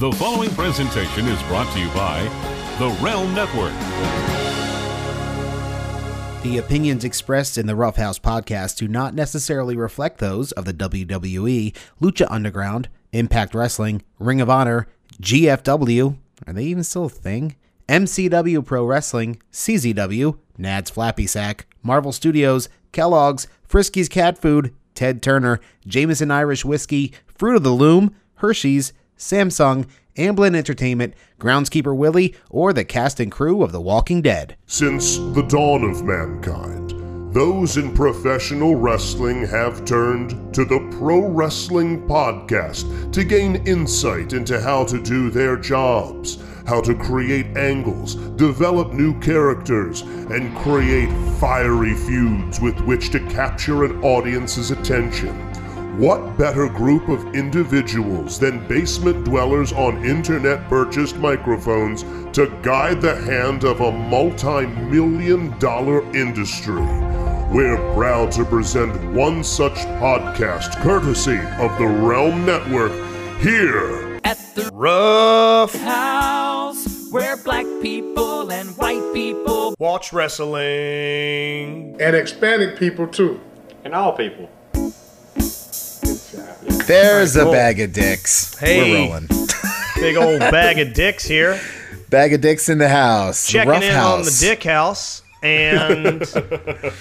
The following presentation is brought to you by The Realm Network. The opinions expressed in the Roughhouse podcast do not necessarily reflect those of the WWE, Lucha Underground, Impact Wrestling, Ring of Honor, GFW, are they even still a thing? MCW Pro Wrestling, CZW, Nad's Flappy Sack, Marvel Studios, Kellogg's, Friskies Cat Food, Ted Turner, Jameson Irish Whiskey, Fruit of the Loom, Hershey's, Samsung, Amblin Entertainment, Groundskeeper Willie, or the cast and crew of The Walking Dead. Since the dawn of mankind, those in professional wrestling have turned to the Pro Wrestling Podcast to gain insight into how to do their jobs, how to create angles, develop new characters, and create fiery feuds with which to capture an audience's attention. What better group of individuals than basement dwellers on internet purchased microphones to guide the hand of a multi million dollar industry? We're proud to present one such podcast courtesy of the Realm Network here. At the Rough house where black people and white people Watch Wrestling. and Hispanic people too. And all people. There's Alright, a cool. bag of dicks. Hey. We're rolling. Big old bag of dicks here. Bag of dicks in the house. Checking rough in house. on the dick house. And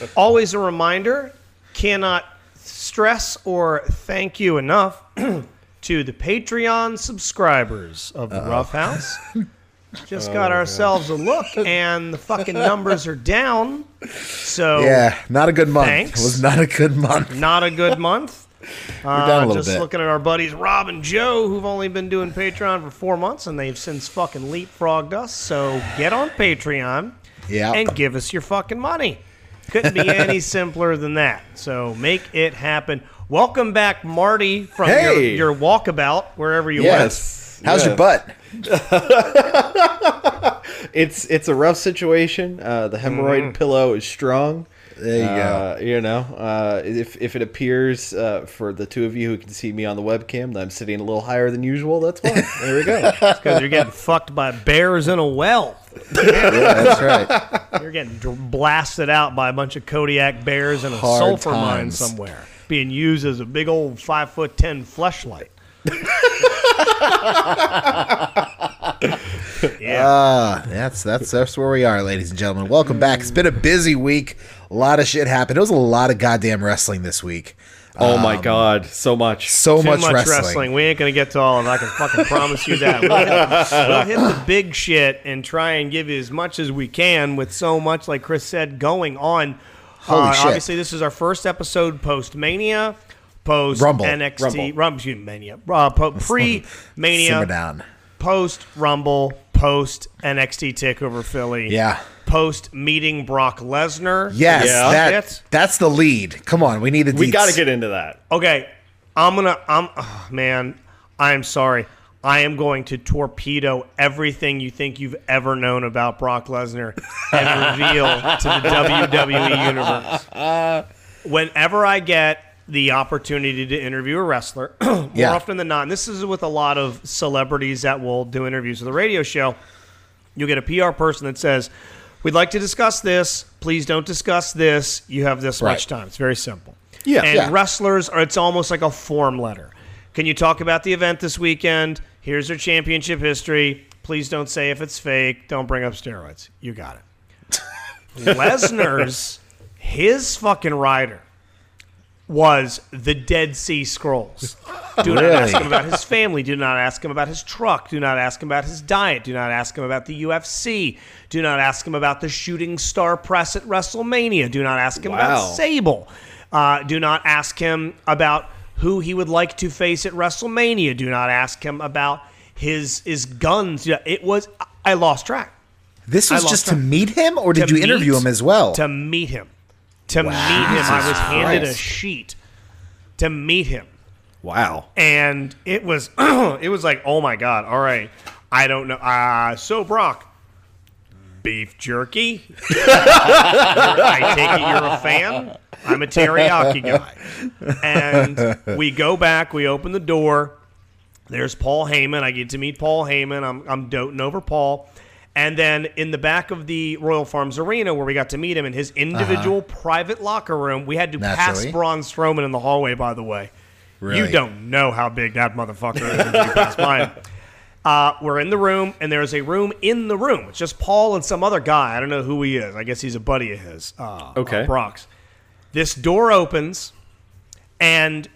always a reminder cannot stress or thank you enough to the Patreon subscribers of the Rough House. Just oh, got ourselves a look, and the fucking numbers are down. So Yeah, not a good month. Thanks. It was not a good month. not a good month. Uh, down a little just bit. looking at our buddies Rob and Joe, who've only been doing Patreon for four months, and they've since fucking leapfrogged us. So get on Patreon Yeah. and give us your fucking money. Couldn't be any simpler than that. So make it happen. Welcome back, Marty, from your, Hey! your walkabout, wherever you are. Yes. How's your butt? It's it's a rough situation. Uh, the hemorrhoid pillow is strong. There you Uh, you know, uh, if if it appears uh, for the two of you who can see me on the webcam that I'm sitting a little higher than usual, that's fine. There we go. because you're getting fucked by bears in a well. Yeah, that's right. You're getting dr- blasted out by a bunch of Kodiak bears in a Hard sulfur mine somewhere, being used as a big old five foot ten fleshlight. yeah, Uh, that's that's that's where we are, ladies and gentlemen. Welcome back. It's been a busy week. A lot of shit happened. It was a lot of goddamn wrestling this week. oh my god, so much. So too much, much, wrestling. wrestling. We ain't gonna get to all of it. I can fucking promise you that. We'll hit, we'll hit the big shit and try and give you as much as we can with so much, like Chris said, going on. Holy Uh, shit. Obviously, this is our first episode post Mania, post Rumble. NXT, Rumble. Rumble, excuse me, Mania, uh, pre Mania, down. post Rumble, post NXT Takeover Philly, Yeah. post meeting Brock Lesnar. Yes, Yeah. that Shit. that's the lead. Come on, we need the We got to get into that. Okay, I'm gonna. I'm oh, man. I'm sorry. I am going to torpedo everything you think you've ever known about Brock Lesnar and reveal to the WWE universe. Whenever I get the opportunity to interview a wrestler, more Yeah. often than not, and this is with a lot of celebrities that will do interviews with the radio show, you'll get a PR person that says, We'd like to discuss this. Please don't discuss this. You have this Right. much time. It's very simple. Yeah. And Yeah. wrestlers are it's almost like a form letter. Can you talk about the event this weekend? Here's their championship history. Please don't say if it's fake. Don't bring up steroids. You got it. Lesnar's his fucking rider was the Dead Sea Scrolls. Do not Really? ask him about his family. Do not ask him about his truck. Do not ask him about his diet. Do not ask him about the UFC. Do not ask him about the shooting star press at WrestleMania. Do not ask him Wow. about Sable. Uh, do not ask him about who he would like to face at WrestleMania. Do not ask him about his his guns. Yeah, It was I lost track. This was just to meet him, or did To you interview him as well? To meet him. To meet him. I was handed a sheet to meet him. Wow. And it was it was like, oh my god, all right. I don't know. Uh so Brock, beef jerky? I take it you're a fan? I'm a teriyaki guy. And we go back, we open the door. There's Paul Heyman. I get to meet Paul Heyman. I'm, I'm doting over Paul. And then in the back of the Royal Farms Arena, where we got to meet him in his individual private locker room, we had to pass Naturally. Braun Strowman in the hallway, by the way. You don't know how big that motherfucker is until you pass by him. Uh, we're in the room, and there's a room in the room. It's just Paul and some other guy. I don't know who he is. I guess he's a buddy of his. Uh, Okay. uh, Brock's. This door opens, and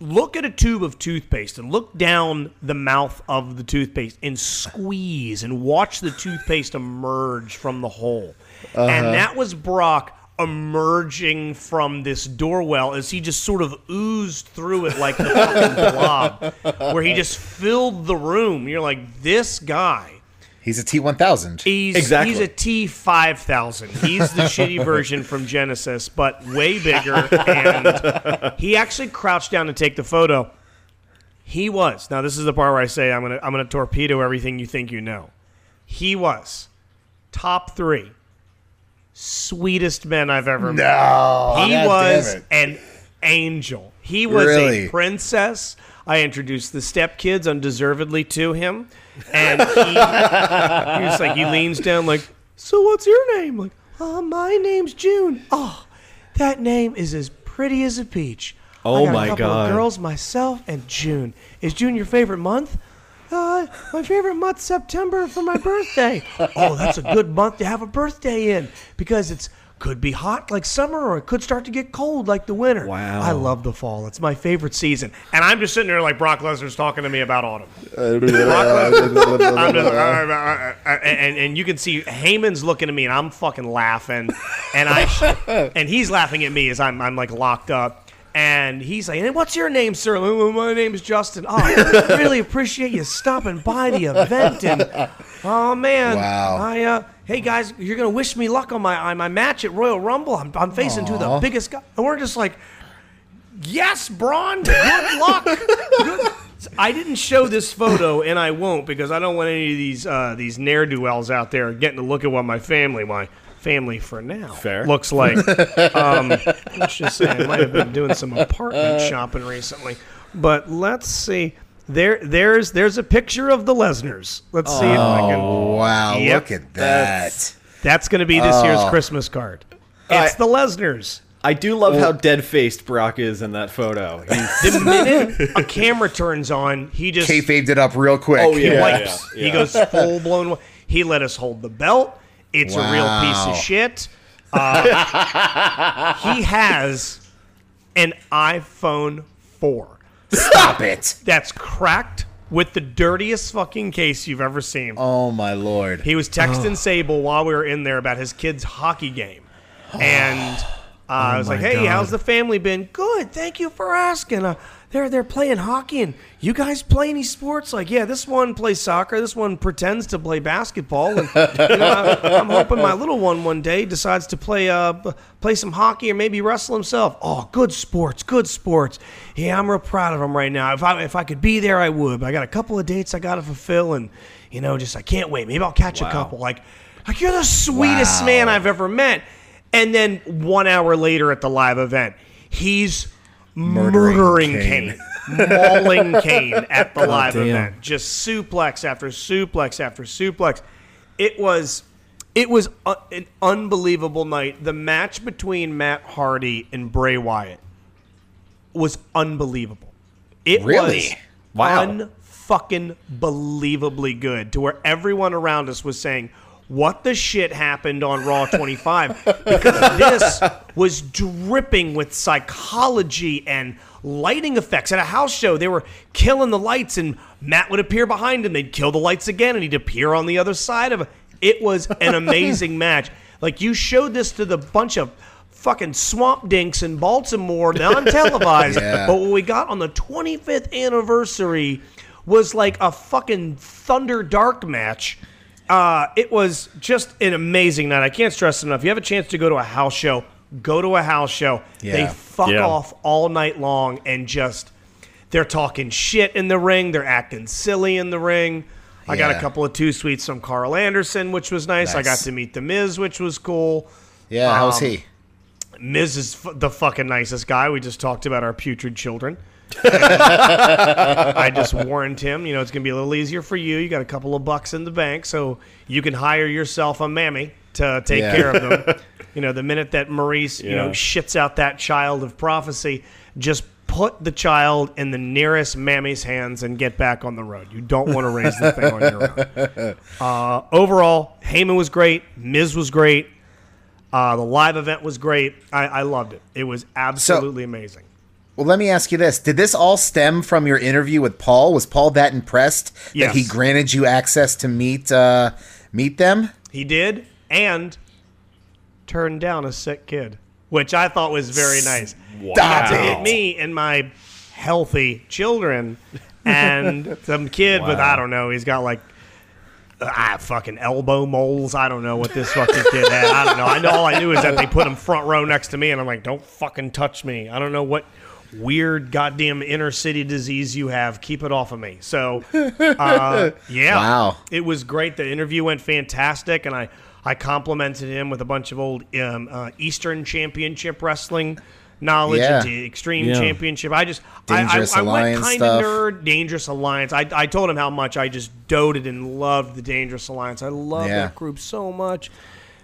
look at a tube of toothpaste and look down the mouth of the toothpaste and squeeze and watch the toothpaste emerge from the hole. And uh-huh. that was Brock emerging from this door well as he just sort of oozed through it like the fucking blob, where he just filled the room. You're like, this guy. He's a T1000. He's Exactly. he's a T five thousand. He's the shitty version from Genisys, but way bigger. And he actually crouched down to take the photo. He was. Now this is the part where I say I'm gonna I'm gonna torpedo everything you think you know. He was top three sweetest men I've ever met. No. He God was an angel. He was Really? a princess. I introduced the stepkids undeservedly to him, and he, he was like, he leans down like, "So what's your name?" Like, "Oh, my name's June." Oh, that name is as pretty as a peach. Oh I got my a couple God. Of girls, myself, and June. Is June your favorite month? Uh, my favorite month, September, for my birthday. oh, that's a good month to have a birthday in because it's could be hot like summer or it could start to get cold like the winter. Wow. I love the fall. It's my favorite season. And I'm just sitting there like Brock Lesnar's talking to me about autumn. I'm just, and, and you can see Heyman's looking at me and I'm fucking laughing. And I and he's laughing at me as I'm, I'm like locked up. And he's like, "Hey, what's your name, sir? "Oh, My name is Justin. Oh, I really appreciate you stopping by the event. And oh man, Wow. I uh, hey guys, you're gonna wish me luck on my on my match at Royal Rumble. I'm, I'm facing two of the biggest guys, and we're just like, yes, Braun, good luck. Good- I didn't show this photo, and I won't because I don't want any of these uh, these ne'er do wells out there getting to look at what my family, my family for now, Fair. looks like. um, let's just say I might have been doing some apartment shopping recently, but let's see. There, there's there's a picture of the Lesnars. Let's see if I can. Oh, wow. Yep. Look at that. That's- That's going to be this year's Oh. Christmas card. It's I- the Lesnars. I do love how dead faced Brock is in that photo. The minute a camera turns on, he just Kayfabed it up real quick. Oh, yeah. wipes. yeah. He goes full blown. He let us hold the belt. It's a real piece of shit. Uh, he has an iPhone 4 Stop it. that's cracked with the dirtiest fucking case you've ever seen. Oh, my Lord. He was texting Sable while we were in there about his kid's hockey game. And uh, I was like, hey, God. how's the family been? Good. Thank you for asking. Uh, they're, they're playing hockey. And you guys play any sports? Like, yeah, this one plays soccer. This one pretends to play basketball. And you know, I, I'm hoping my little one one day decides to play uh, play some hockey or maybe wrestle himself. Oh, good sports. Good sports. Yeah, I'm real proud of him right now. If I, if I could be there, I would. But I got a couple of dates I got to fulfill. And, you know, just I can't wait. Maybe I'll catch a couple. Like, like you're the sweetest Wow. man I've ever met. And then one hour later at the live event, he's Murdering murdering, Kane. Kane, mauling Kane at the live damn. event, just suplex after suplex after suplex. It was, it was a, an unbelievable night. The match between Matt Hardy and Bray Wyatt was unbelievable. It Really? was Wow. unfucking believably good to where everyone around us was saying, what the shit happened on Raw 25? Because this was dripping with psychology and lighting effects. At a house show, they were killing the lights, and Matt would appear behind him. They'd kill the lights again, and he'd appear on the other side of it. It was an amazing match. Like, you showed this to the bunch of fucking swamp dinks in Baltimore, non televised. Yeah. But what we got on the 25th anniversary was like a fucking Thunder Dark match. Uh, it was just an amazing night. I can't stress enough. If you have a chance to go to a house show, go to a house show. Yeah. They fuck Yeah. off all night long and just they're talking shit in the ring. They're acting silly in the ring. I got a couple of two sweets from Karl Anderson, which was nice. I got to meet the Miz, which was cool. Yeah, how's Um, he? Miz is f- the fucking nicest guy. We just talked about our putrid children. I just warned him, you know, it's going to be a little easier for you. You got a couple of bucks in the bank, so you can hire yourself a mammy to take Yeah. care of them. you know, the minute that Maurice, you know, shits out that child of prophecy, just put the child in the nearest mammy's hands and get back on the road. You don't want to raise the thing on your own. Uh, overall, Heyman was great. Miz was great. Uh, the live event was great. I, I loved it. It was absolutely amazing. Well, let me ask you this: Did this all stem from your interview with Paul? Was Paul that impressed Yes. that he granted you access to meet uh, meet them? He did, and turned down a sick kid, which I thought was very nice. Not to hit me and my healthy children, and some kid with I don't know. He's got like. Ah, fucking elbow moles. I don't know what this fucking kid had. I don't know. I know all I knew is that they put him front row next to me, and I'm like, don't fucking touch me. I don't know what weird goddamn inner city disease you have. Keep it off of me. So, uh, yeah, Wow. it was great. The interview went fantastic, and I I complimented him with a bunch of old um, uh, Eastern Championship wrestling knowledge Yeah. into Extreme Yeah. Championship. I just Dangerous I, I, I went kind of nerd. Dangerous Alliance. I, I told him how much I just doted and loved the Dangerous Alliance. I love Yeah. that group so much,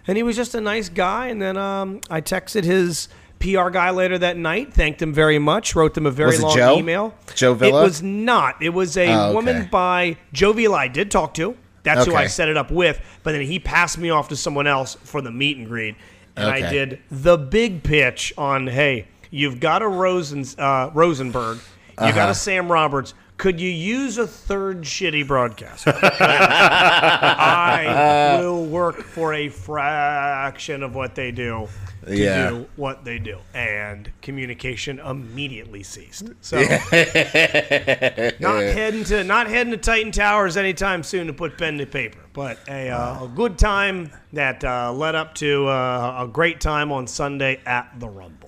and he was just a nice guy. And then um, I texted his. PR guy later that night thanked him very much. Wrote them a very Was it long Joe? email. Joe Villa? It was not. It was a Oh, okay. woman by Joe Villa. I did talk to. That's who I set it up with. But then he passed me off to someone else for the meet and greet, and I did the big pitch on, hey, you've got a Rosen, uh, Rosenberg, you Uh-huh. got a Sam Roberts. Could you use a third shitty broadcaster? I will work for a fraction of what they do to Yeah. do what they do. And communication immediately ceased. So not heading to not heading to Titan Towers anytime soon to put pen to paper, but a, uh, a good time that uh, led up to uh, a great time on Sunday at the Rumble.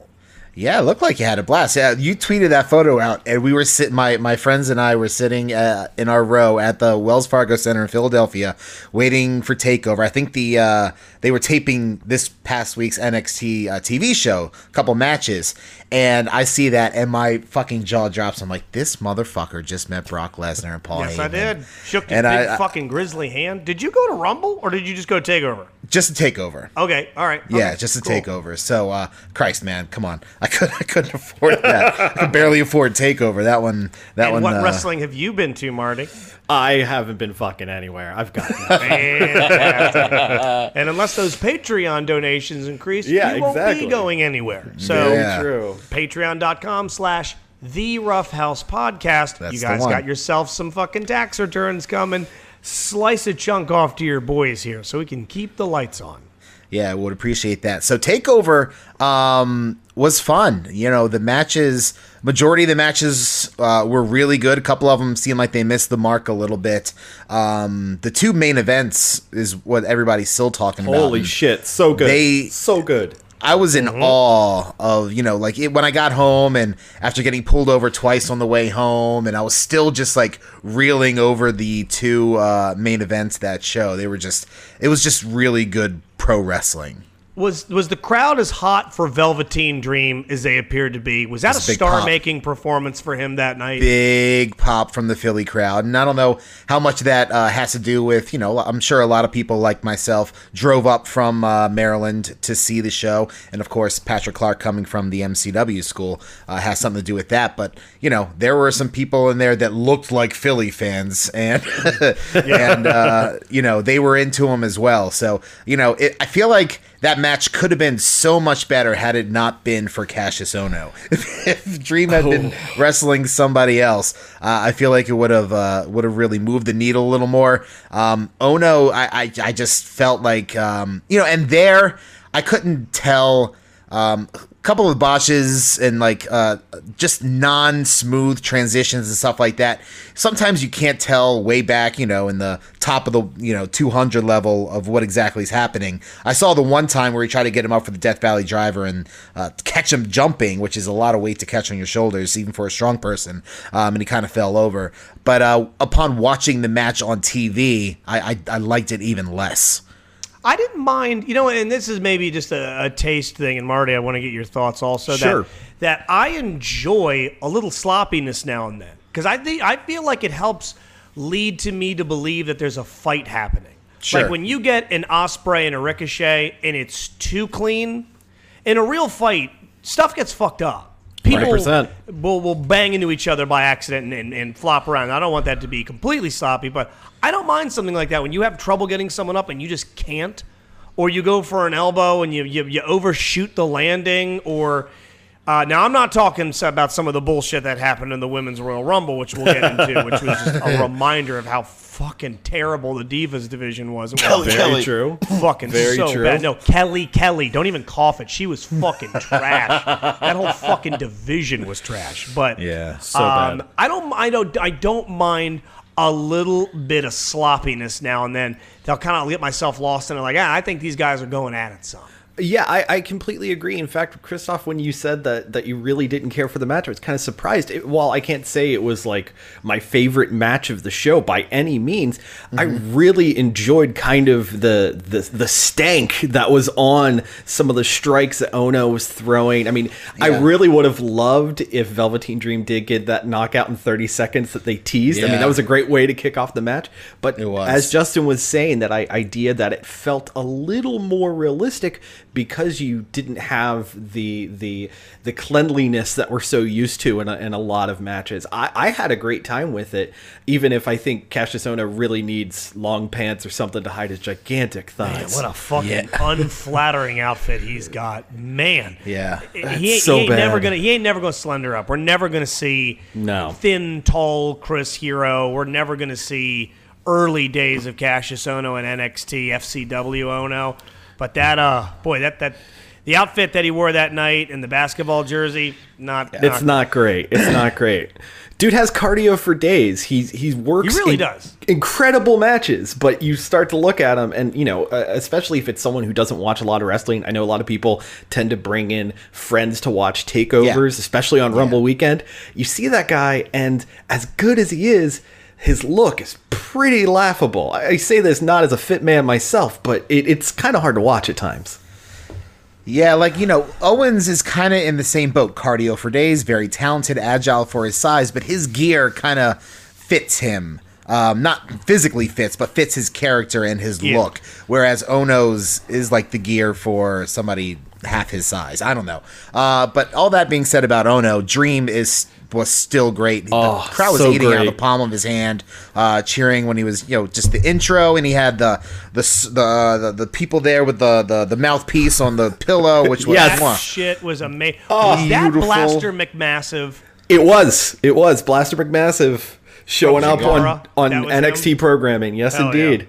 Yeah, it looked like you had a blast. Yeah, you tweeted that photo out, and we were sitting. My my friends and I were sitting uh, in our row at the Wells Fargo Center in Philadelphia, waiting for Takeover. I think the uh, they were taping this past week's NXT uh, TV show, a couple matches, and I see that, and my fucking jaw drops. I'm like, this motherfucker just met Brock Lesnar and Paul. Yes, I did. Shook his And big I- fucking grizzly hand. Did you go to Rumble or did you just go to Takeover? Just a takeover. Okay, all right. Yeah, okay, just a cool. takeover. So, uh, Christ, man, come on! I could I couldn't afford that. I could barely afford takeover. That one. That And one. what uh, wrestling have you been to, Marty? I haven't been fucking anywhere. I've got Fantastic. and unless those Patreon donations increase, Yeah, you won't exactly. be going anywhere. So Yeah. true. patreon.com slash the rough house podcast That's you guys got yourself some fucking tax returns coming slice a chunk off to your boys here so we can keep the lights on Yeah, I would appreciate that. So Takeover um, was fun. You know, the matches, majority of the matches uh, were really good. A couple of them seemed like they missed the mark a little bit. Um, the two main events is what everybody's still talking about. Holy shit, so good. They- so good. I was in awe of, you know, like it, when I got home and after getting pulled over twice on the way home, and I was still just like reeling over the two uh, main events that show. They were just, it was just really good pro wrestling. Was was the crowd as hot for velveteen dream as they appeared to be was that a a star-making performance for him that night big pop from the Philly crowd. And I don't know how much that uh, has to do with, you know, I'm sure a lot of people like myself drove up from uh, Maryland to see the show. And of course, Patrick Clark coming from the MCW school uh, has something to do with that. But, you know, there were some people in there that looked like Philly fans. And, and uh, you know, they were into him as well. So, you know, it, I feel like that match could have been so much better had it not been for Kassius Ohno. if Dream had been wrestling somebody else, uh, I feel like it would have uh, would have really moved the needle a little more. Um, Ohno, I, I I just felt like um, you know, and there I couldn't tell. Um, couple of botches and like uh, just non-smooth transitions and stuff like that. Sometimes you can't tell way back, you know, in the top of the you know 200 level of what exactly is happening. I saw the one time where he tried to get him up for the Death Valley Driver and uh, catch him jumping, which is a lot of weight to catch on your shoulders, even for a strong person. Um, and he kind of fell over. But uh, upon watching the match on TV, I, I, I liked it even less. I didn't mind, you know, and this is maybe just a, a taste thing. And Marty, I want to get your thoughts also. Sure. That, that I enjoy a little sloppiness now and then because I think I feel like it helps lead to me to believe that there's a fight happening. Sure. Like when you get an Osprey and a Ricochet and it's too clean, in a real fight, stuff gets fucked up. People 100%. will, will bang into each other by accident and, and, and flop around. I don't want that to be completely sloppy, but I don't mind something like that when you have trouble getting someone up and you just can't, or you go for an elbow and you, you, you overshoot the landing, or uh, now I'm not talking about some of the bullshit that happened in the Women's Royal Rumble, which we'll get into, which was just a reminder of how fucking terrible the Divas division was. It was Very true. fucking Very so true. bad. No, Kelly Kelly, don't even cough it. She was fucking trash. that whole fucking division was trash. But Yeah, so um, bad. I don't. I don't. I don't mind a little bit of sloppiness now and then. They'll kind of get myself lost in it. Like, ah, I think these guys are going at it some. Yeah, I, I completely agree. In fact, Christoph, when you said that that you really didn't care for the match, I was kind of surprised. It, while I can't say it was like my favorite match of the show by any means, I mm-hmm. really enjoyed kind of the, the the stank that was on some of the strikes that Ohno was throwing. I mean, I really would have loved if Velveteen Dream did get that knockout in 30 seconds that they teased. I mean, that was a great way to kick off the match. But as Justin was saying that I idea that it felt a little more realistic because you didn't have the the the cleanliness that we're so used to in a, in a lot of matches. I, I had a great time with it, even if I think Kassius Ohno really needs long pants or something to hide his gigantic thighs. What a fucking Yeah. unflattering outfit he's got, man. Yeah. he, so he ain't never gonna. He ain't never gonna slender up. We're never gonna see No. thin, tall Chris Hero. We're never gonna see early days of Kassius Ohno and NXT FCW Ohno. But that, uh, boy, that that the outfit that he wore that night and the basketball jersey, not. It's not great. It's not great. Dude has cardio for days. He's he works. He really in- does. incredible matches. But you start to look at him, and you know, uh, especially if it's someone who doesn't watch a lot of wrestling. I know a lot of people tend to bring in friends to watch takeovers, especially on Rumble weekend. You see that guy, and as good as he is. His look is pretty laughable. I I say this not as a fit man myself, but it, it's kind of hard to watch at times. Yeah, like you know, Owens is kind of in the same boat. Cardio for days, very talented, agile for his size, but his gear kind of fits him. Um, not physically fits, but fits his character and his Yeah. look. Whereas Ohno's is like the gear for somebody half his size. I don't know. Uh, but all that being said about Ohno, Dream is was still great. Oh, the crowd was so eating out of the palm of his hand, uh, cheering when he was, you know, just the intro, and he had the the the the, the people there with the, the the mouthpiece on the pillow, which was Yes. That shit was amazing. was that beautiful. Blaster McMassive? It was. It was Blaster McMassive showing up on on NXT him? programming. Yes, Hell indeed.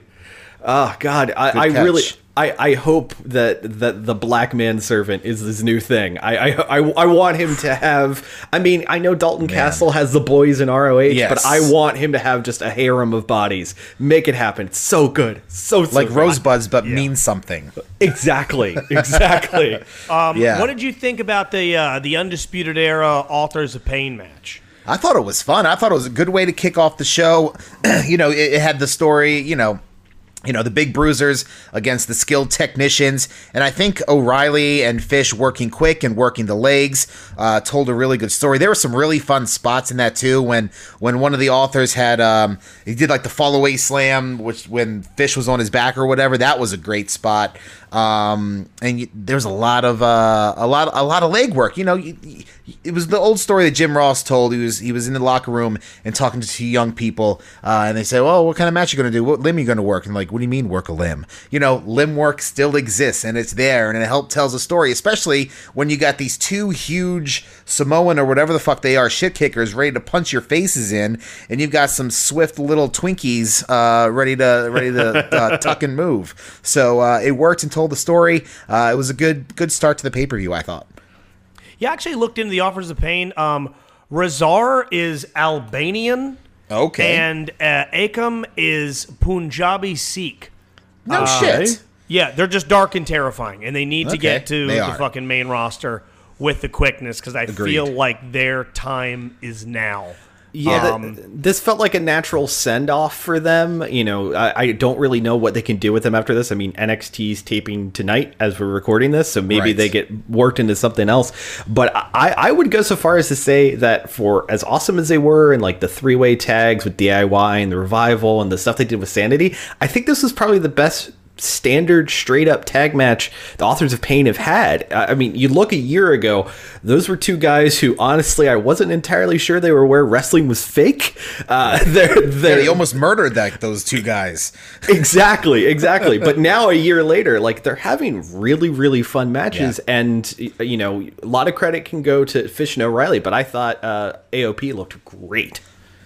Oh God, I, I really. I, I hope that, that the black man servant is his new thing. I, I, I, I want him to have. I mean, I know Dalton Castle has the boys in ROH, Yes. but I want him to have just a harem of bodies. Make it happen. It's so good. So, so like good. rosebuds, but means something. Exactly. Exactly. Um, Yeah. What did you think about the uh, the Undisputed Era Authors of Pain match? I thought it was fun. I thought it was a good way to kick off the show. you know, it, it had the story. You know. You know, the big bruisers against the skilled technicians. And I think O'Reilly and Fish working quick and working the legs uh, told a really good story. There were some really fun spots in that too. When when one of the authors had um, he did like the fall away slam, which when Fish was on his back or whatever, that was a great spot. Um, and you, there's a lot of uh, a lot a lot of leg work. You know, you, you- it was the old story that Jim Ross told. He was he was in the locker room and talking to two young people, uh, and they say, "Well, what kind of match you going to do? What limb you going to work?" And like, what do you mean work a limb? You know, limb work still exists and it's there, and it helps tells a story, especially when you got these two huge Samoan or whatever the fuck they are shit kickers ready to punch your faces in, and you've got some swift little Twinkies uh, ready to ready to uh, tuck and move. So uh, it worked and told the story. Uh, it was a good good start to the pay per view. I thought. You actually looked into the Authors of Pain. Um, Rezar is Albanian. Okay. And uh, Akam is Punjabi Sikh. No shit. Yeah, they're just dark and terrifying, and they need to get to they the are. fucking main roster with the quickness because I Agreed. feel like their time is now. Yeah, th- Um, this felt like a natural send off for them. You know, I, I don't really know what they can do with them after this. I mean, NXT's taping tonight as we're recording this, so maybe Right. they get worked into something else. But I, I would go so far as to say that for as awesome as they were, and like the three way tags with DIY and the revival and the stuff they did with Sanity, I think this was probably the best standard straight up tag match the authors of pain have had i I mean you look a year ago those were two guys who honestly i wasn't entirely sure they were where wrestling was fake uh they're, they're they almost murdered that those two guys. exactly exactly but now a year later like they're having really really fun matches and you know a lot of credit can go to fish and o'reilly but i thought uh aop looked great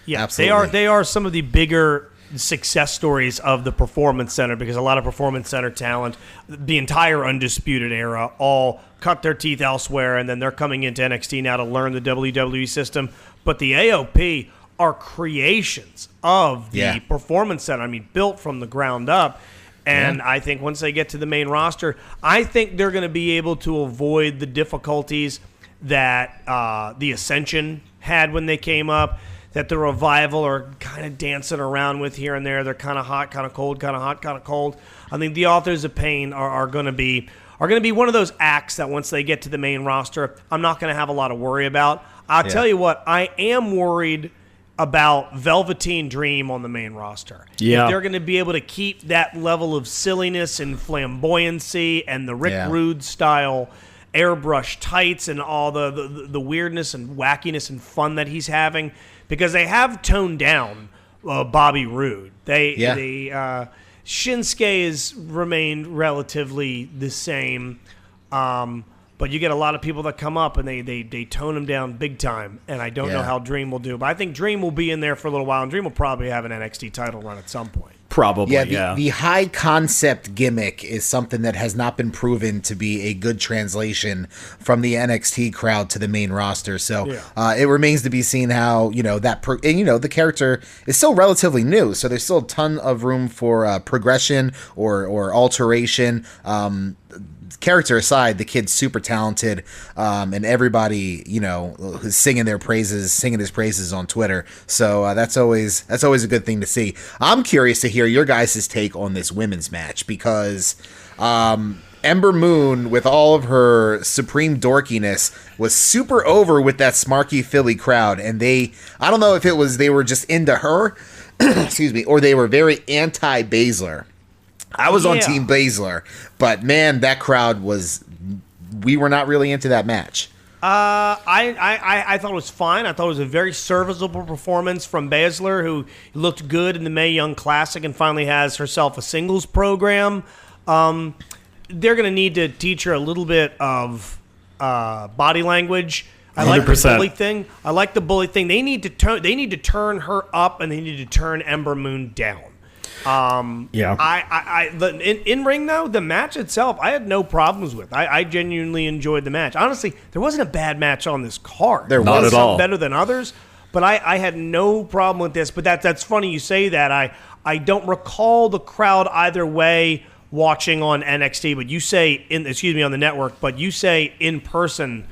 Yeah, Absolutely. they are. They are some of the bigger success stories of the Performance Center because a lot of Performance Center talent, the entire Undisputed era, all cut their teeth elsewhere, and then they're coming into NXT now to learn the WWE system. But the AOP are creations of the Yeah. Performance Center. I mean, built from the ground up. And I think once they get to the main roster, I think they're going to be able to avoid the difficulties that uh, the Ascension had when they came up, that the Revival are kind of dancing around with here and there. They're kind of hot, kind of cold, kind of hot, kind of cold. I think the Authors of Pain are, are going to be are going to be one of those acts that once they get to the main roster, I'm not going to have a lot of worry about. I'll tell you what, I am worried about Velveteen Dream on the main roster. Yeah. If they're going to be able to keep that level of silliness and flamboyancy and the Rick Yeah. Rude style airbrush tights and all the, the the weirdness and wackiness and fun that he's having because they have toned down uh, Bobby Roode. They Yeah. they uh, Shinsuke has remained relatively the same. Um, but you get a lot of people that come up and they, they, they tone them down big time, and I don't know how Dream will do. But I think Dream will be in there for a little while, and Dream will probably have an NXT title run at some point. Probably Yeah, yeah, the, the high concept gimmick is something that has not been proven to be a good translation from the NXT crowd to the main roster. So Yeah. uh, it remains to be seen how you know that pro- and you know the character is still relatively new, so there's still a ton of room for uh, progression or or alteration. Um, character aside, the kid's super talented, um, and everybody, you know, is singing their praises, singing his praises on Twitter. So uh, that's always that's always a good thing to see. I'm curious to hear your guys' take on this women's match because. Um, Ember Moon, with all of her supreme dorkiness, was super over with that smarky Philly crowd, and they—I don't know if it was they were just into her, excuse me, or they were very anti Baszler. I was on Team Baszler, but man, that crowd was. We were not really into that match. Uh, I, I, I- I thought it was fine. I thought it was a very serviceable performance from Baszler, who looked good in the Mae Young Classic and finally has herself a singles program. Um, they're going to need to teach her a little bit of uh, body language. I like the bully thing. I like the bully thing. They need to turn. They need to turn her up, and they need to turn Ember Moon down. Um, Yeah. I, I, I the, in, in ring though, the match itself, I had no problems with. I, I genuinely enjoyed the match. Honestly, there wasn't a bad match on this card. There Not was at some all. better than others, but I, I had no problem with this. But that that's funny you say that. I I don't recall the crowd either way watching on NXT, but you say in excuse me on the network, but you say in person,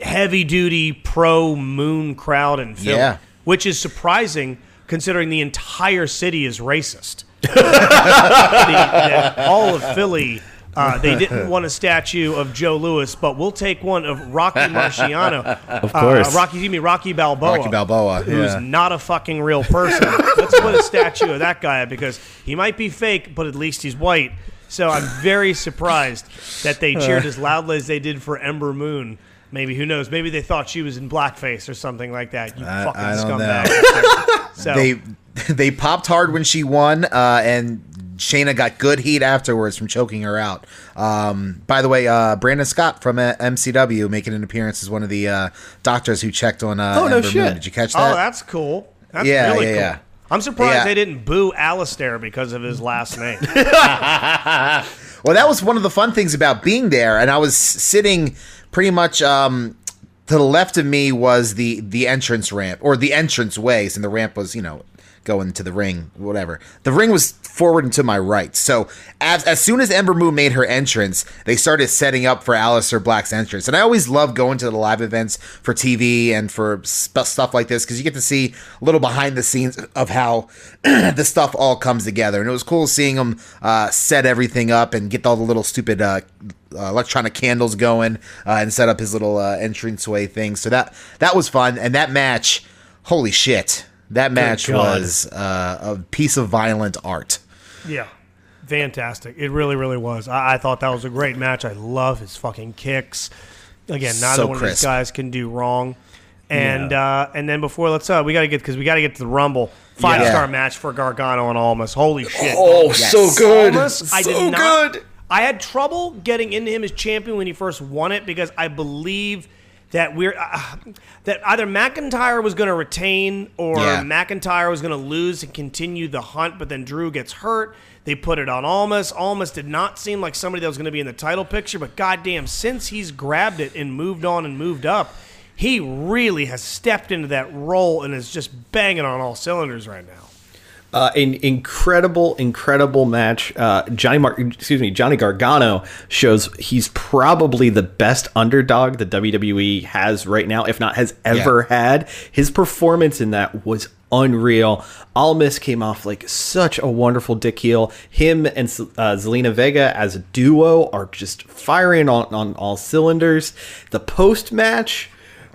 heavy duty pro Moon crowd in Philly, Yeah. which is surprising considering the entire city is racist. The, that all of Philly. Uh, they didn't want a statue of Joe Louis, but we'll take one of Rocky Marciano. Of course. Rocky, excuse me, Rocky Balboa. Rocky Balboa, who's yeah. not a fucking real person. Let's put a statue of that guy because he might be fake, but at least he's white. So I'm very surprised that they cheered as loudly as they did for Ember Moon. Maybe who knows? Maybe they thought she was in blackface or something like that. You I- fucking I scumbag. so They they popped hard when she won, uh, and Shayna got good heat afterwards from choking her out. Um, by the way, uh, Brandon Scott from uh, MCW making an appearance as one of the uh, doctors who checked on uh, Oh, no Ember shit. Moon. Did you catch Oh, that? that's cool. That's Yeah, really yeah, cool. yeah. I'm surprised Yeah. they didn't boo Aleister because of his last name. Well, that was one of the fun things about being there, and I was sitting pretty much um, to the left of me was the the entrance ramp or the entrance ways, and the ramp was you know going to the ring, whatever. The ring was forward and to my right. So as, as soon as Ember Moon made her entrance, they started setting up for Aleister Black's entrance. And I always love going to the live events for TV and for sp- stuff like this because you get to see a little behind the scenes of how the stuff all comes together. And it was cool seeing them uh, set everything up and get all the little stupid uh, uh, electronic candles going uh, and set up his little uh, entranceway thing. So that that was fun. And that match, holy shit, that match was uh, a piece of violent art. Yeah. Fantastic. It really, really was. I, I thought that was a great match. I love his fucking kicks. Again, neither So one of these guys can do wrong. And uh, and then before let's uh we gotta get because we gotta get to the Rumble five star match for Gargano and Almas. Holy shit! Oh, Yes. so good. Almas, I so did not. good. I had trouble getting into him as champion when he first won it because I believe that we're uh, that either McIntyre was going to retain or Yeah. McIntyre was going to lose and continue the hunt, but then Drew gets hurt. They put it on Almas. Almas did not seem like somebody that was going to be in the title picture, but goddamn, since he's grabbed it and moved on and moved up, he really has stepped into that role and is just banging on all cylinders right now. Uh, an incredible, incredible match. Uh, Johnny Mar- excuse me, Johnny Gargano shows he's probably the best underdog the WWE has right now, if not has ever had. His performance in that was unreal. Almas came off like such a wonderful dick heel. Him and uh, Zelina Vega as a duo are just firing on, on all cylinders. The post match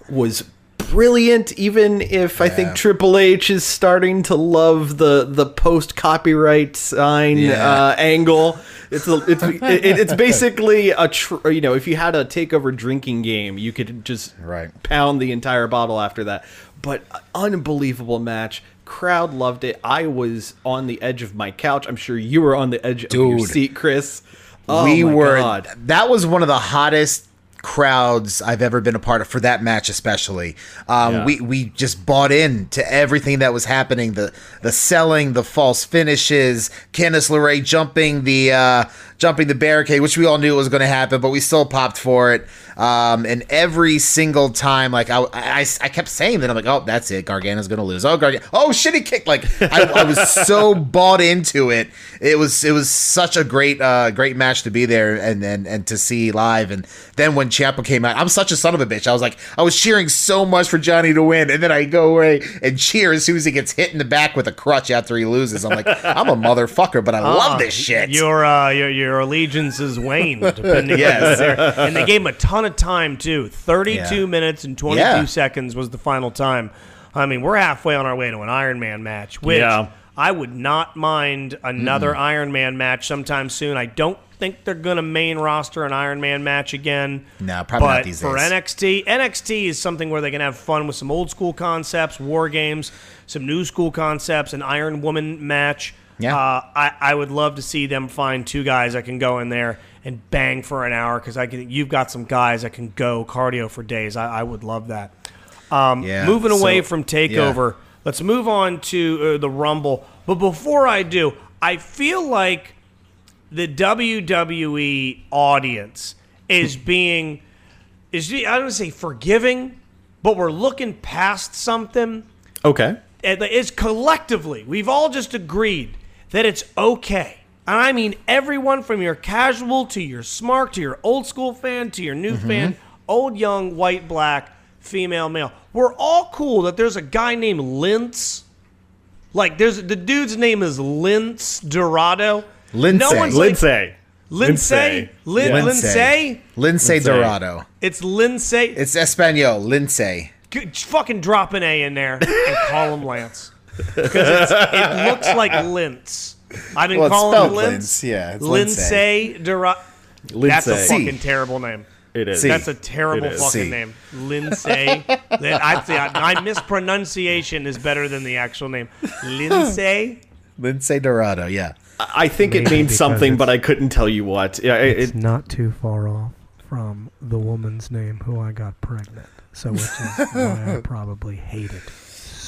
was brilliant even if i think triple h is starting to love the the post copyright sign Yeah. uh, angle. It's a, it's it, it's basically a tr- you know if you had a takeover drinking game you could just Right. pound the entire bottle after that. But unbelievable match. Crowd loved it. I was on the edge of my couch. I'm sure you were on the edge of your seat chris. Oh we my were God. that was one of the hottest crowds I've ever been a part of for that match especially. Um, Yeah. we we just bought in to everything that was happening the the selling, the false finishes, Candice LeRae jumping the uh, jumping the barricade, which we all knew was going to happen, but we still popped for it. Um, and every single time, like I, I, I kept saying that I'm like, oh, that's it, Gargano's going to lose. Oh, Gargano, oh shit, he kicked. Like I, I was so bought into it. It was it was such a great uh, great match to be there and, and and to see live. And then when Ciampa came out, I'm such a son of a bitch. I was like, I was cheering so much for Johnny to win, and then I go away and cheer as soon as he gets hit in the back with a crutch after he loses. I'm like, I'm a motherfucker, but I love this shit. Your uh, your your allegiances wane depending Yes. on who's. And they gave him a ton of time too. Thirty-two Yeah. minutes and twenty-two Yeah. seconds was the final time. I mean, we're halfway on our way to an Iron Man match, which Yeah. I would not mind another Iron Man match sometime soon. I don't think they're gonna main roster an Iron Man match again. No, probably but not these for days. For NXT, NXT is something where they can have fun with some old school concepts, war games, some new school concepts, an Iron Woman match. Yeah. Uh, I, I would love to see them find two guys that can go in there and bang for an hour because I can. You've got some guys that can go cardio for days. I, I would love that. Um, Yeah, moving away so- from Takeover, let's move on to uh, the Rumble. But before I do, I feel like the WWE audience is being is I don't want to say forgiving, but we're looking past something okay it's collectively we've all just agreed that it's okay and i mean everyone from your casual to your smart to your old school fan to your new fan mm-hmm. old young white black female male we're all cool that there's a guy named lince like there's the dude's name is lince dorado Lindsay. no one's like, lindsay lindsay Lin- Yeah. lindsay Lindsay Lindsay. Dorado. it's lindsay It's Espanol, Lindsay. G- fucking drop an A in there and call him Lance. Because it looks like Lince. I've been Well, it's calling him spelled Lince. Lince, yeah, it's Lindsay Dura- That's a Lindsay. fucking terrible name. it is See. That's a terrible It is. fucking See. name. Lindsay. That- I'd say I, my mispronunciation is better than the actual name. Lindsay. Lindsay Dorado, yeah. I think it Maybe means because something, but I couldn't tell you what. Yeah, it, It's it, not too far off from the woman's name who I got pregnant. So which is why I probably hate it.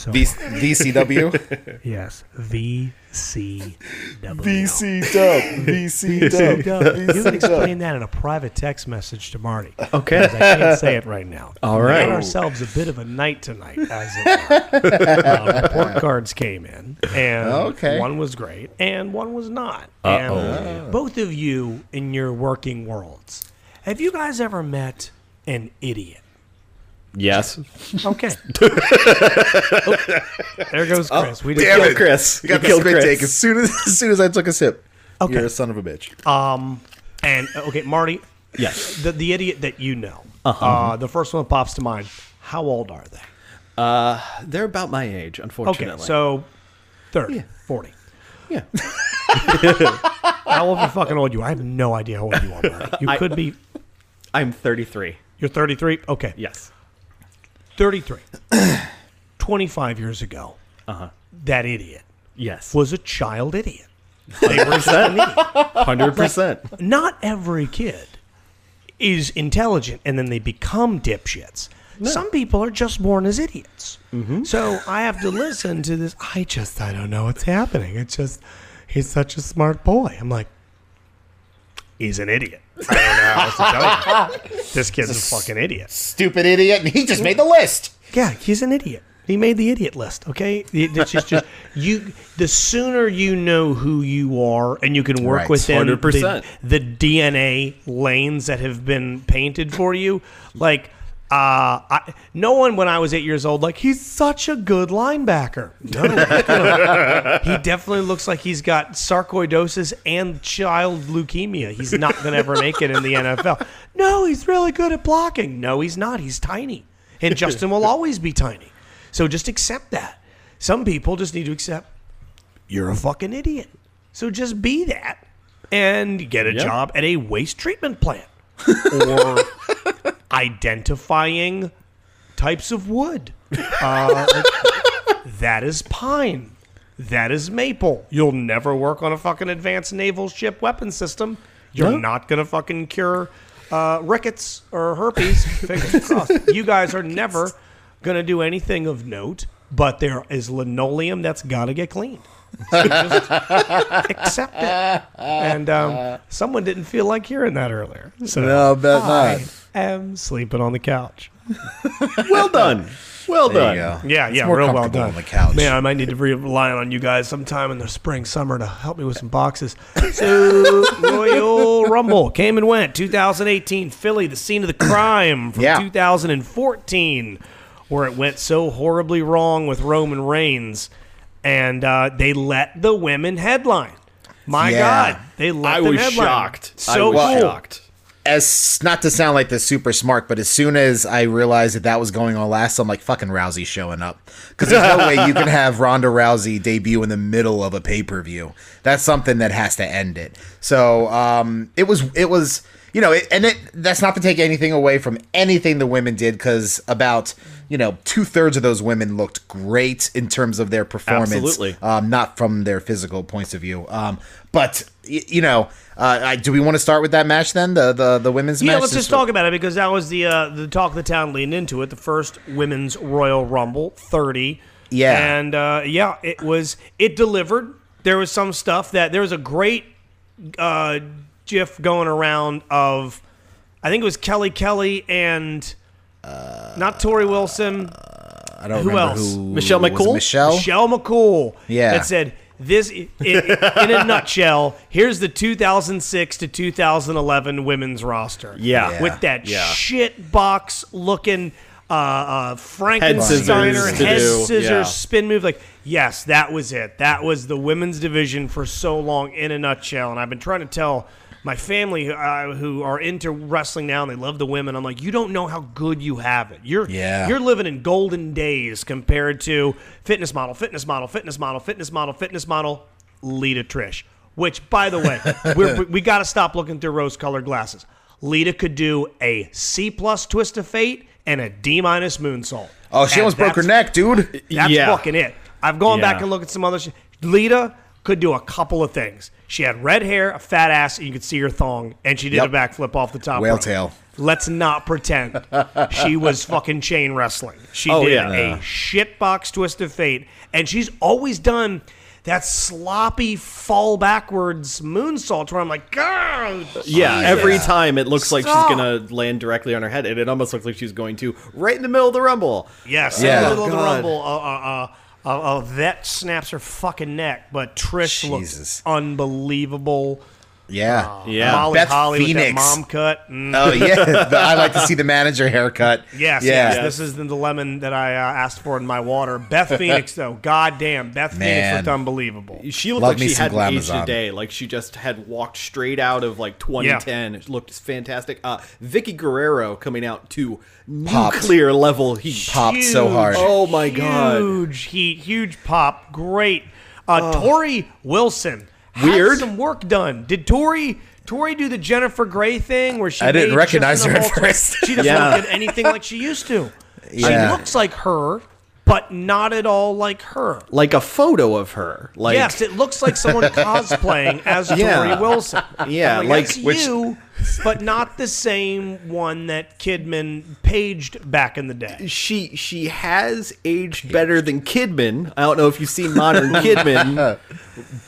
So V- VCW. yes, V C VC dub. VC dub. You can explain that in a private text message to Marty. Okay. 'Cause I can't say it right now. All We right. got ourselves a bit of a night tonight, as it were. uh, report cards came in, and Okay. one was great, and one was not. And both of you in your working worlds, have you guys ever met an idiot? Yes. Okay. Oh, there goes Chris. we just damn Killed it. Chris. You got You the killed spit Chris. take as soon as as soon as I took a sip. Okay. You're a son of a bitch. Um, And uh, okay, Marty, Yes. the the idiot that you know, Uh huh. the first one that pops to mind. How old are they? Uh, They're about my age, unfortunately. Okay, so 30, 40. yeah. How old you fucking old you? are? I have no idea how old you are. Marty. You I- could be. I'm 33. You're 33. Okay, Yes. 33. 25 years ago, Uh-huh. that idiot Yes. was a child idiot. They were just an idiot. 100%. Not every kid is intelligent and then they become dipshits. Some people are just born as idiots. So I have to listen to this. I just, I don't know what's happening. It's just, he's such a smart boy. I'm like, he's an idiot. I don't know how else to tell you. This kid's a fucking idiot. Stupid idiot, and he just made the list. Yeah, he's an idiot. He made the idiot list. Okay, it's just, just you. The sooner you know who you are, and you can work Right. within the, 100%. the DNA lanes that have been painted for you. Like, uh, I, no one when I was eight years old, like he's such a good linebacker. No, he definitely looks like he's got sarcoidosis and child leukemia. He's not going to ever make it in the NFL. No, he's really good at blocking. No, he's not. He's tiny. And Justin will always be tiny. So just accept that. Some people just need to accept you're a fucking idiot. So just be that and get a Yeah. job at a waste treatment plant or identifying types of wood. Uh, that is pine. That is maple. You'll never work on a fucking advanced naval ship weapon system. You're not gonna fucking cure uh, rickets or herpes. Fingers crossed. You guys are never gonna do anything of note. But there is linoleum that's gotta get cleaned. So just accept it. And um, someone didn't feel like hearing that earlier. So No, bet I not. Am sleeping on the couch. well done. Well There done. you go. Yeah, It's yeah, more real well comfortable done. on the couch. Man, I might need to rely on you guys sometime in the spring, summer to help me with some boxes. So, Royal Rumble came and went. 2018, Philly, the scene of the crime from Yeah. 2014, where it went so horribly wrong with Roman Reigns, and uh, they let the women headline. My Yeah. God, they let I them was headline. shocked. I So was cool. shocked. As not to sound like the super smart, but as soon as I realized that that was going on last, I'm like, fucking Rousey showing up. Because there's no way you can have Ronda Rousey debut in the middle of a pay per view. That's something that has to end it. So um, it was, it was, you know, it, and it that's not to take anything away from anything the women did, because about you know two thirds of those women looked great in terms of their performance, Absolutely. um, not from their physical points of view. Um, but y- you know, uh, I, do we want to start with that match then? The the the women's Yeah, match. let's just talk about it because that was the uh, the talk of the town leading into it. The first women's Royal Rumble, thirty. Yeah. and uh, yeah, it was it delivered. There was some stuff that there was a great uh, GIF going around of, I think it was Kelly Kelly and not Torrie Wilson, I don't who remember else? who Michelle was it McCool? Michelle. Michelle McCool. Yeah. that said. This, i i in a nutshell, here's the 2006 to 2011 women's roster. Yeah. Yeah. with that Yeah. shit box looking uh, uh, Frankensteiner scissors to head do, scissors yeah. spin move. Like, yes, that was it. That was the women's division for so long in a nutshell. And I've been trying to tell my family uh, who are into wrestling now and they love the women. I'm like, you don't know how good you have it. You're Yeah. you're living in golden days compared to fitness model, fitness model, fitness model, fitness model, fitness model. Lita Trish. Which, by the way, we're, we got to stop looking through rose-colored glasses. Lita could do a C plus twist of fate and a D minus moonsault. Oh, she And almost broke her neck, dude. That's Yeah. fucking it. I've gone back and looked at some other shit. Lita could do a couple of things. She had red hair, a fat ass, and you could see her thong, and she did Yep. a backflip off the top. Whale rope. tail. Let's not pretend she was fucking chain wrestling. She Oh, did yeah. a shitbox twist of fate, and she's always done that sloppy fall backwards moonsault where I'm like, God, Yeah, Jesus." every time it looks like Stop. she's gonna land directly on her head, and it almost looks like she's going to right in the middle of the rumble. Yes, Yeah. in the middle of the God. rumble, uh, uh, uh, uh, that snaps her fucking neck. But Trish Jesus. looks unbelievable. Yeah. Yeah. Molly Beth Holly with that Phoenix. mom cut. Mm. Oh yeah, The- I like to see the manager haircut. Yes, yeah. yes, This is the lemon that I uh, asked for in my water. Beth Phoenix, though, goddamn, Beth Man. Phoenix looked unbelievable. She looked Love like she hadn't aged a day. Like she just had walked straight out of like 2010. It looked fantastic. Uh, Vickie Guerrero coming out to Popped. nuclear level heat. Popped so hard. Oh my God. Huge heat, huge pop, great. Uh, Torrie Wilson, had Weird. some work done. Did Torrie? Torrie do the Jennifer Grey thing where she I didn't recognize her at enough ultra- first. She doesn't Yeah. look at anything like she used to. Yeah. She looks like her, but not at all like her. Like a photo of her. Like yes, it looks like someone cosplaying as Yeah. Torrie Wilson. Yeah, I'm like- that's which- you, but not the same one that Kidman paged back in the day. she she has aged better than Kidman. I don't know if you've seen modern Kidman,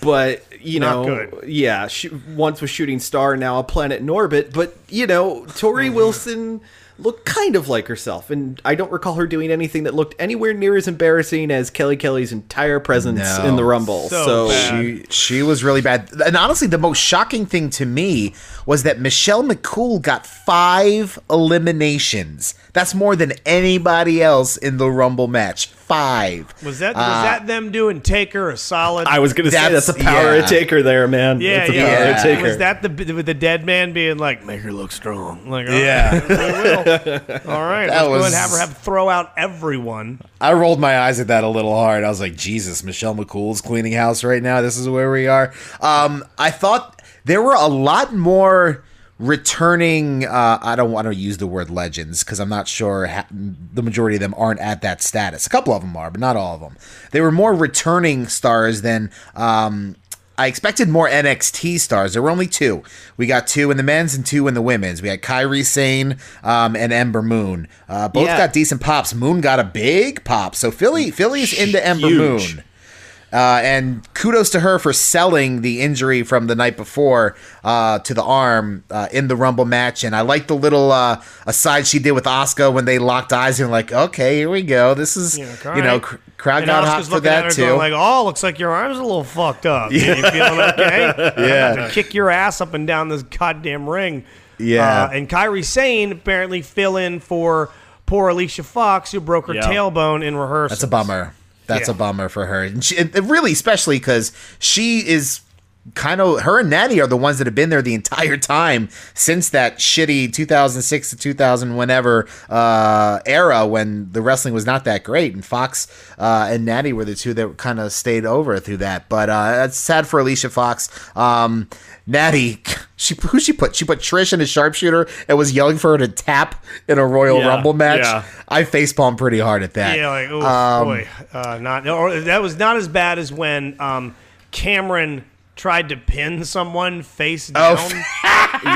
but you Not know, good. yeah, she once was shooting star, now a planet in orbit. But you know, Torrie mm-hmm. Wilson looked kind of like herself, and I don't recall her doing anything that looked anywhere near as embarrassing as Kelly Kelly's entire presence No. in the Rumble. So So, bad. She she was really bad. And honestly, the most shocking thing to me was that Michelle McCool got five eliminations. That's more than anybody else in the Rumble match. Five. Was that was that them doing Taker a solid? I was gonna say That's- that's a power yeah. of taker there, man. yeah, that's a yeah. power of yeah. taker. Was that the with the dead man being like, "Make her look strong"? Like, all Yeah. right, we will. All right, let's go was- and have her have throw out everyone. I rolled my eyes at that a little hard. I was like, Jesus, Michelle McCool's cleaning house right now. This is where we are. Um, I thought there were a lot more returning. Uh, I don't want to use the word legends because I'm not sure ha- the majority of them aren't at that status. A couple of them are, but not all of them. They were more returning stars than. Um, I expected more NXT stars. There were only two. We got two in the men's and two in the women's. We had Kairi Sane um, and Ember Moon. Uh, both Yeah. got decent pops. Moon got a big pop. So Philly, Philly's into Ember Huge. Moon. Uh, and kudos to her for selling the injury from the night before uh, to the arm uh, in the Rumble match. And I like the little uh, aside she did with Asuka when they locked eyes and like, okay, here we go. This is, Yeah, you know, cr- crowd And got hot Asuka's for looking at that her too. going like, "Oh, looks like your arm's a little fucked up. You feeling okay? Yeah. to kick your ass up and down this goddamn ring." Yeah. Uh, and Kairi Sane apparently fill in for poor Alicia Fox, who broke her Yeah. tailbone in rehearsal. That's a bummer. That's Yeah. a bummer for her. And, she, really, especially because she is kind of her and Natty are the ones that have been there the entire time since that shitty 2006 to 2000 whenever uh, era when the wrestling was not that great. And Fox uh, and Natty were the two that kind of stayed over through that. But uh, that's sad for Alicia Fox. Um, Natty, she who she put? She put Trish in a sharpshooter and was yelling for her to tap in a Royal Yeah, Rumble match. yeah. I facepalm pretty hard at that. Yeah, like oh Um, boy, uh, not or that was not as bad as when um, Cameron tried to pin someone face Oh, down.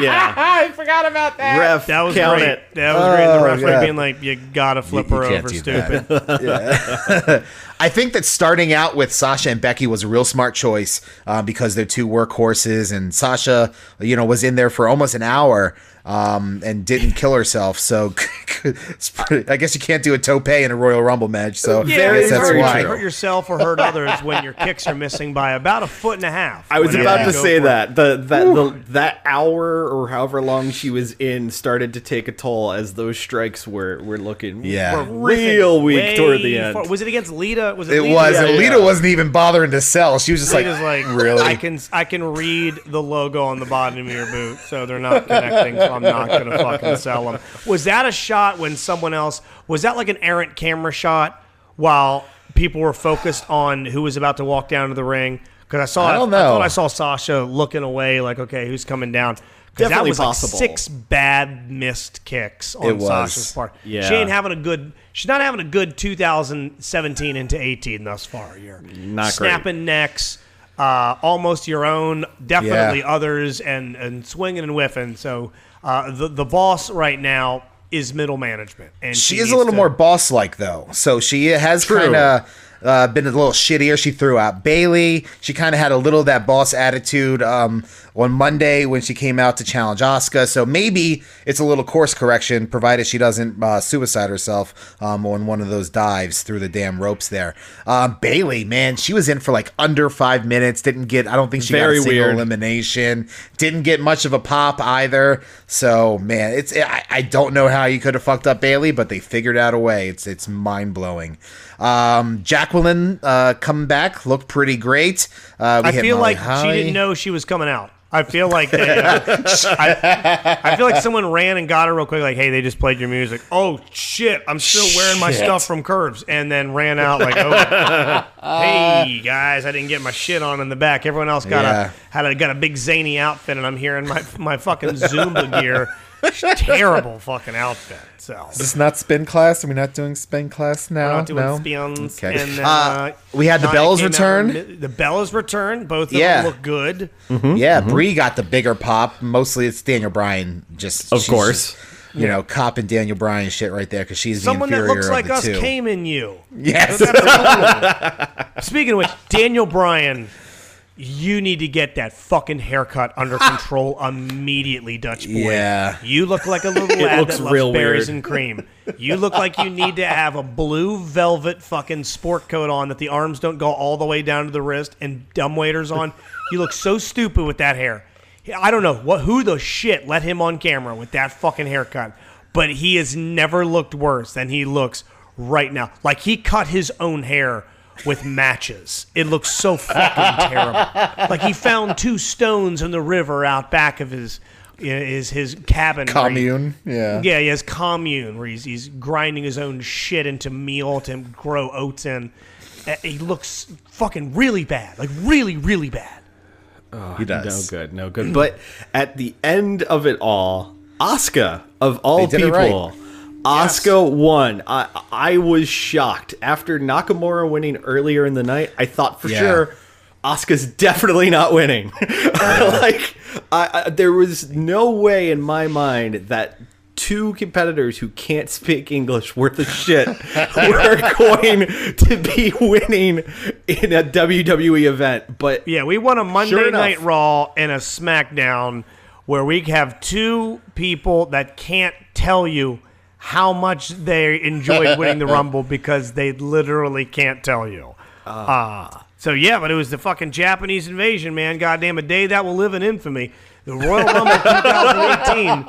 yeah. I forgot about that. Ref, that was count great. it. That was great. The Oh, referee yeah. being like, "You gotta flip You- her you over, stupid." that. I think that starting out with Sasha and Becky was a real smart choice uh, because they're two workhorses, and Sasha, you know, was in there for almost an hour um, and didn't kill herself. So it's pretty, I guess you can't do a tope in a Royal Rumble match. So Yeah, I guess that's very why. You hurt yourself or hurt others when your kicks are missing by about a foot and a half. I was about to say that the that the, that hour or however long she was in started to take a toll as those strikes were were looking Yeah. were real weak Way toward the end. far- Was it against Lita? Was it? It Lita? was. Yeah, and Lita yeah. wasn't even bothering to sell. She was just like, like, really? I can I can read the logo on the bottom of your boot, so they're not connecting. I'm not gonna fucking sell them. Was that a shot when someone else? Was that like an errant camera shot while people were focused on who was about to walk down to the ring? Because I saw, I don't I know. thought I saw Sasha looking away, like, okay, who's coming down? 'Cause that Definitely was like possible. six bad missed kicks on. Sasha's part. Yeah. She ain't having a good. She's not having a good 2017 into 18 thus far. Here, Not great. snapping necks, uh, almost your own, definitely Yeah. others, and and swinging and whiffing. So uh, the the boss right now is middle management, and she she is a little to- more boss like though. So she has kind of uh, been a little shittier. She threw out Bayley. She kind of had a little of that boss attitude um, on Monday when she came out to challenge Asuka. So maybe it's a little course correction, provided she doesn't uh, suicide herself um, on one of those dives through the damn ropes there. Um, Bayley, man, she was in for like under five minutes. Didn't get. I don't think she Very got a single weird. elimination. Didn't get much of a pop either. So man, it's I, I don't know how you could have fucked up Bayley, but they figured out a way. It's it's mind blowing. Um, Jacqueline uh, coming back looked pretty great. Uh, we I feel Molly like she didn't know she was coming out. I feel like they, uh, I, I feel like someone ran and got her real quick. Like, hey, they just played your music. Oh shit! I'm still wearing my Shit. stuff from Curves, and then ran out like, oh, hey guys, I didn't get my shit on in the back. Everyone else got Yeah. a had a got a big zany outfit, and I'm here in my my fucking Zumba gear. Terrible fucking outfit. So Is this not spin class? Are we not doing spin class now? we're not doing no. spins. Okay. And then, Uh, uh, we had the Nia Bellas came out return. in The bells return. Both of Yeah. them look good. Yeah, Brie got the bigger pop. Mostly it's Daniel Bryan. Just Of she's course. just, you know, copping Daniel Bryan shit right there because she's Someone the that inferior looks of like the us two. came in you. Yes. Speaking of which, Daniel Bryan, you need to get that fucking haircut under control immediately, Dutch boy. Yeah. You look like a little lad that loves berries weird. and cream. You look like you need to have a blue velvet fucking sport coat on that the arms don't go all the way down to the wrist and dumb waders on. You look so stupid with that hair. I don't know what who the shit let him on camera with that fucking haircut, but he has never looked worse than he looks right now. Like he cut his own hair with matches. It looks so fucking terrible. Like he found two stones in the river out back of his is his cabin where he- Commune. Yeah. yeah, he has commune where he's he's grinding his own shit into meal to grow oats in. Uh, He looks fucking really bad, like really, really bad. Oh, He does No does. good, no good. But at the end of it all, Asuka of all people. did people, Asuka won. I I was shocked after Nakamura winning earlier in the night. I thought for Yeah. sure Asuka's definitely not winning. Uh-huh. like I, I, there was no way in my mind that two competitors who can't speak English worth a shit were going to be winning in a WWE event. But Yeah, we won a Monday Sure. Night Raw and a SmackDown where we have two people that can't tell you how much they enjoyed winning the Rumble because they literally can't tell you. Uh, so yeah, but it was the fucking Japanese invasion, man. Goddamn, a day that will live in infamy. The Royal Rumble 2018,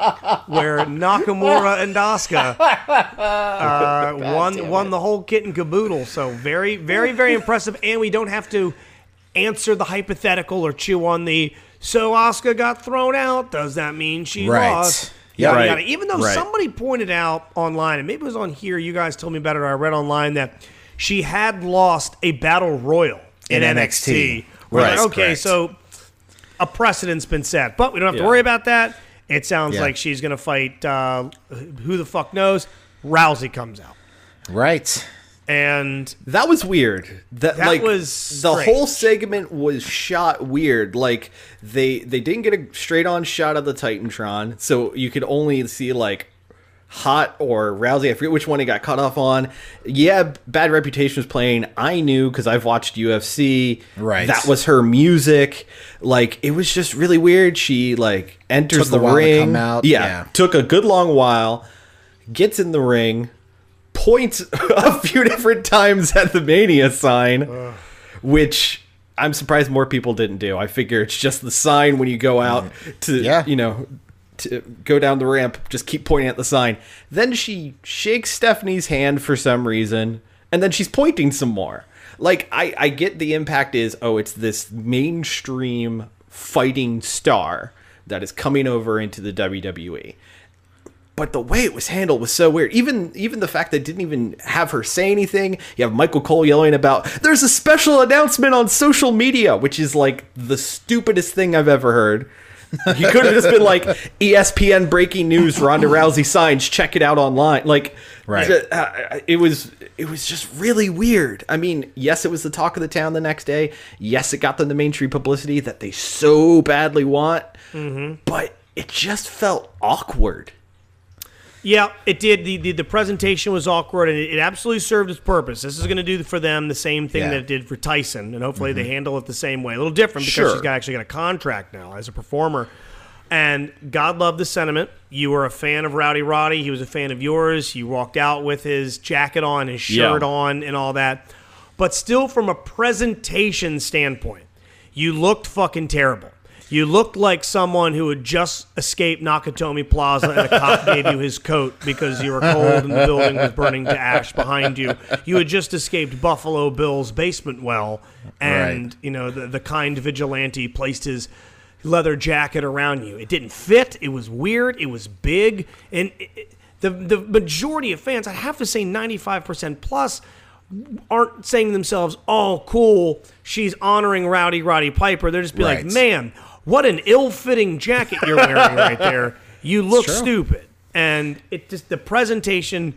where Nakamura and Asuka uh, won won the whole kit and caboodle. So very, very, very impressive. And we don't have to answer the hypothetical or chew on the. So Asuka got thrown out. Does that mean she Right. lost? Yeah. Yada, Right. yada. Even though Right. somebody pointed out online, and maybe it was on here, you guys told me about it. Or I read online that she had lost a battle royal in, In NXT. NXT. Right. like, okay, Correct. so a precedent's been set, but we don't have to worry about that. It sounds Yeah. like she's going to fight. Uh, who the fuck knows? Rousey comes out, Right. And That was weird. That, That like was the strange. whole segment was shot weird. Like they they didn't get a straight on shot of the Titantron, so you could only see like Hot or Rousey. I forget which one he got cut off on. Yeah, Bad Reputation was playing. I knew because I've watched UFC. Right. That was her music. Like it was just really weird. She like enters Took a the while to ring. come out, Yeah, yeah. took a good long while. Gets in the ring points a few different times at the Mania sign, which I'm surprised more people didn't do. I figure it's just the sign when you go mm. out to, Yeah. you know, to go down the ramp, just keep pointing at the sign. Then she shakes Stephanie's hand for some reason, and then she's pointing some more. Like, I, I get the impact is, oh, it's this mainstream fighting star that is coming over into the WWE but the way it was handled was so weird. Even even the fact that it didn't even have her say anything. You have Michael Cole yelling about there's a special announcement on social media, which is like the stupidest thing I've ever heard. He could have just been like "E ESPN breaking news: Ronda Rousey signs. Check it out online. Like, Right. uh, It was it was just really weird. I mean, yes, it was the talk of the town the next day. Yes, it got them the mainstream publicity that they so badly want. But it just felt awkward. Yeah, it did. The, the the presentation was awkward, and it, it absolutely served its purpose. This is going to do for them the same thing Yeah. that it did for Tyson, and hopefully they mm-hmm. handle it the same way. A little different because Sure. she's got, actually got a contract now as a performer. And God love the sentiment. You were a fan of Rowdy Roddy. He was a fan of yours. You walked out with his jacket on, his shirt Yeah. on, and all that. But still, from a presentation standpoint, you looked fucking terrible. You looked like someone who had just escaped Nakatomi Plaza and a cop gave you his coat because you were cold and the building was burning to ash behind you. You had just escaped Buffalo Bill's basement well, and Right. you know the, the kind vigilante placed his leather jacket around you. It didn't fit. It was weird. It was big, and it, it- the the majority of fans, I have to say, ninety five percent plus, aren't saying to themselves, "Oh, cool, she's honoring Rowdy Roddy Piper." They're just be like, "Man, what an ill-fitting jacket you're wearing right there. You look stupid." And it just the presentation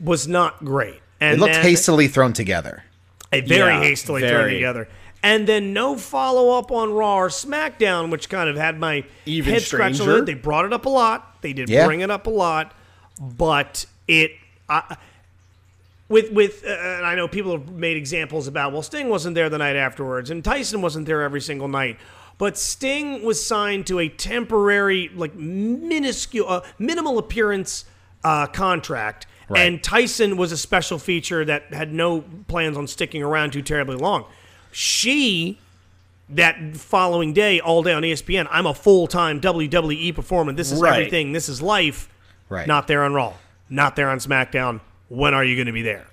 was not great. And It looked then- hastily thrown together. a very Yeah, hastily thrown very. together. And then no follow up on Raw or SmackDown, which kind of had my Even head scratched a stranger. little. They brought it up a lot. They did Yeah. bring it up a lot, but it. I with with uh, and I know people have made examples about well Sting wasn't there the night afterwards and Tyson wasn't there every single night but Sting was signed to a temporary like minuscule uh, minimal appearance uh, contract. And Tyson was a special feature that had no plans on sticking around too terribly long. She that following day all day on ESPN I'm a full-time WWE performer. This is Right. everything. This is life. Right. not there on Raw. Not there on SmackDown. When are you going to be there?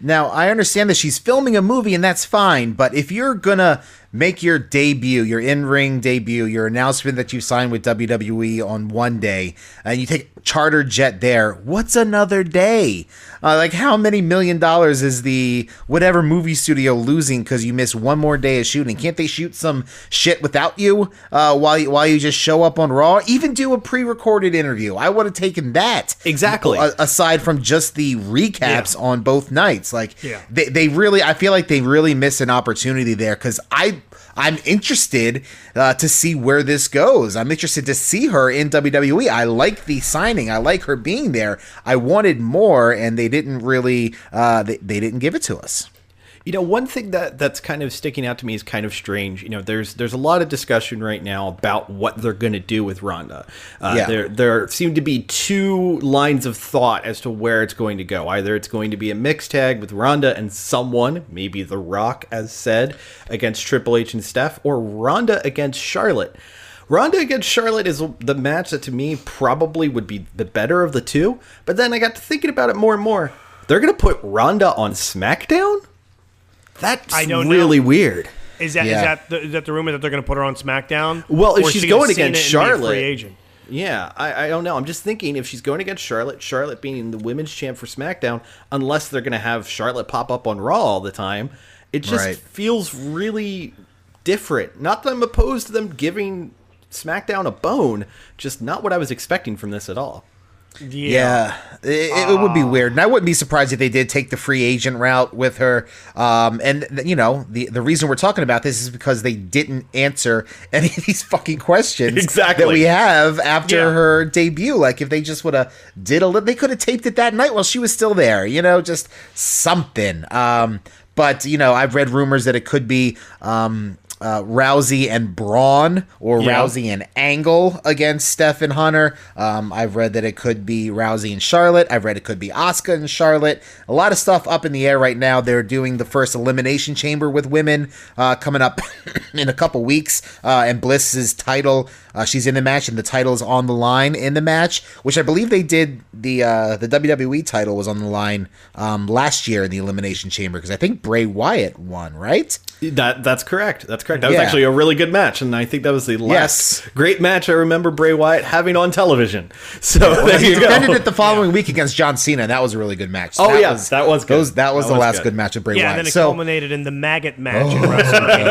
Now, I understand that she's filming a movie and that's fine, but if you're gonna make your debut, your in-ring debut, your announcement that you signed with WWE on one day, and you take charter jet there, what's another day? Uh, like, how many million dollars is the whatever movie studio losing because you miss one more day of shooting? Can't they shoot some shit without you uh, while you, while you just show up on Raw? Even do a pre-recorded interview. I would have taken that Exactly. A- aside from just the recaps on both nights. Like Yeah. they, they really I feel like they really miss an opportunity there because I I'm interested uh, to see where this goes. I'm interested to see her in WWE. I like the signing. I like her being there. I wanted more, and they didn't really uh, they, they didn't give it to us. You know, one thing that that's kind of sticking out to me is kind of strange. You know, there's there's a lot of discussion right now about what they're going to do with Ronda. Uh, Yeah. There there seem to be two lines of thought as to where it's going to go. Either it's going to be a mixed tag with Ronda and someone, maybe The Rock, as said, against Triple H and Steph, or Ronda against Charlotte. Ronda against Charlotte is the match that to me probably would be the better of the two. But then I got to thinking about it more and more. They're going to put Ronda on SmackDown? That's I don't know. really weird. Is that is Yeah. that the, is that the rumor that they're going to put her on SmackDown? Well, if she's she gonna Cena against and be a Charlotte- free agent. Yeah, I, I don't know. I'm just thinking if she's going against Charlotte, Charlotte being the women's champ for SmackDown, unless they're going to have Charlotte pop up on Raw all the time, it just Right. feels really different. Not that I'm opposed to them giving SmackDown a bone, just not what I was expecting from this at all. Yeah, it, it would be weird, and I wouldn't be surprised if they did take the free agent route with her. Um, and th- you know, the the reason we're talking about this is because they didn't answer any of these fucking questions Exactly. that we have after Yeah. her debut. Like, if they just would have did a little, they could have taped it that night while she was still there. You know, just something. Um, but you know, I've read rumors that it could be. Um, uh, Rousey and Braun, or Yeah. Rousey and Angle against Steph and Hunter. Um, I've read that it could be Rousey and Charlotte. I've read it could be Asuka and Charlotte. A lot of stuff up in the air right now. They're doing the first Elimination Chamber with women uh, coming up in a couple weeks, uh, and Bliss's title. Uh, she's in the match, and the title is on the line in the match, which I believe they did. The uh, the WWE title was on the line um, last year in the Elimination Chamber because I think Bray Wyatt won, right? That that's correct. That's correct. That was actually a really good match, and I think that was the last Yes. great match I remember Bray Wyatt having on television. So there he you defended go. it the following week against John Cena, and that was a really good match. Oh, yeah, that was good. Those, that was That the was last good. good. match of Bray Yeah, Wyatt. and then it so culminated in the maggot match in WrestleMania.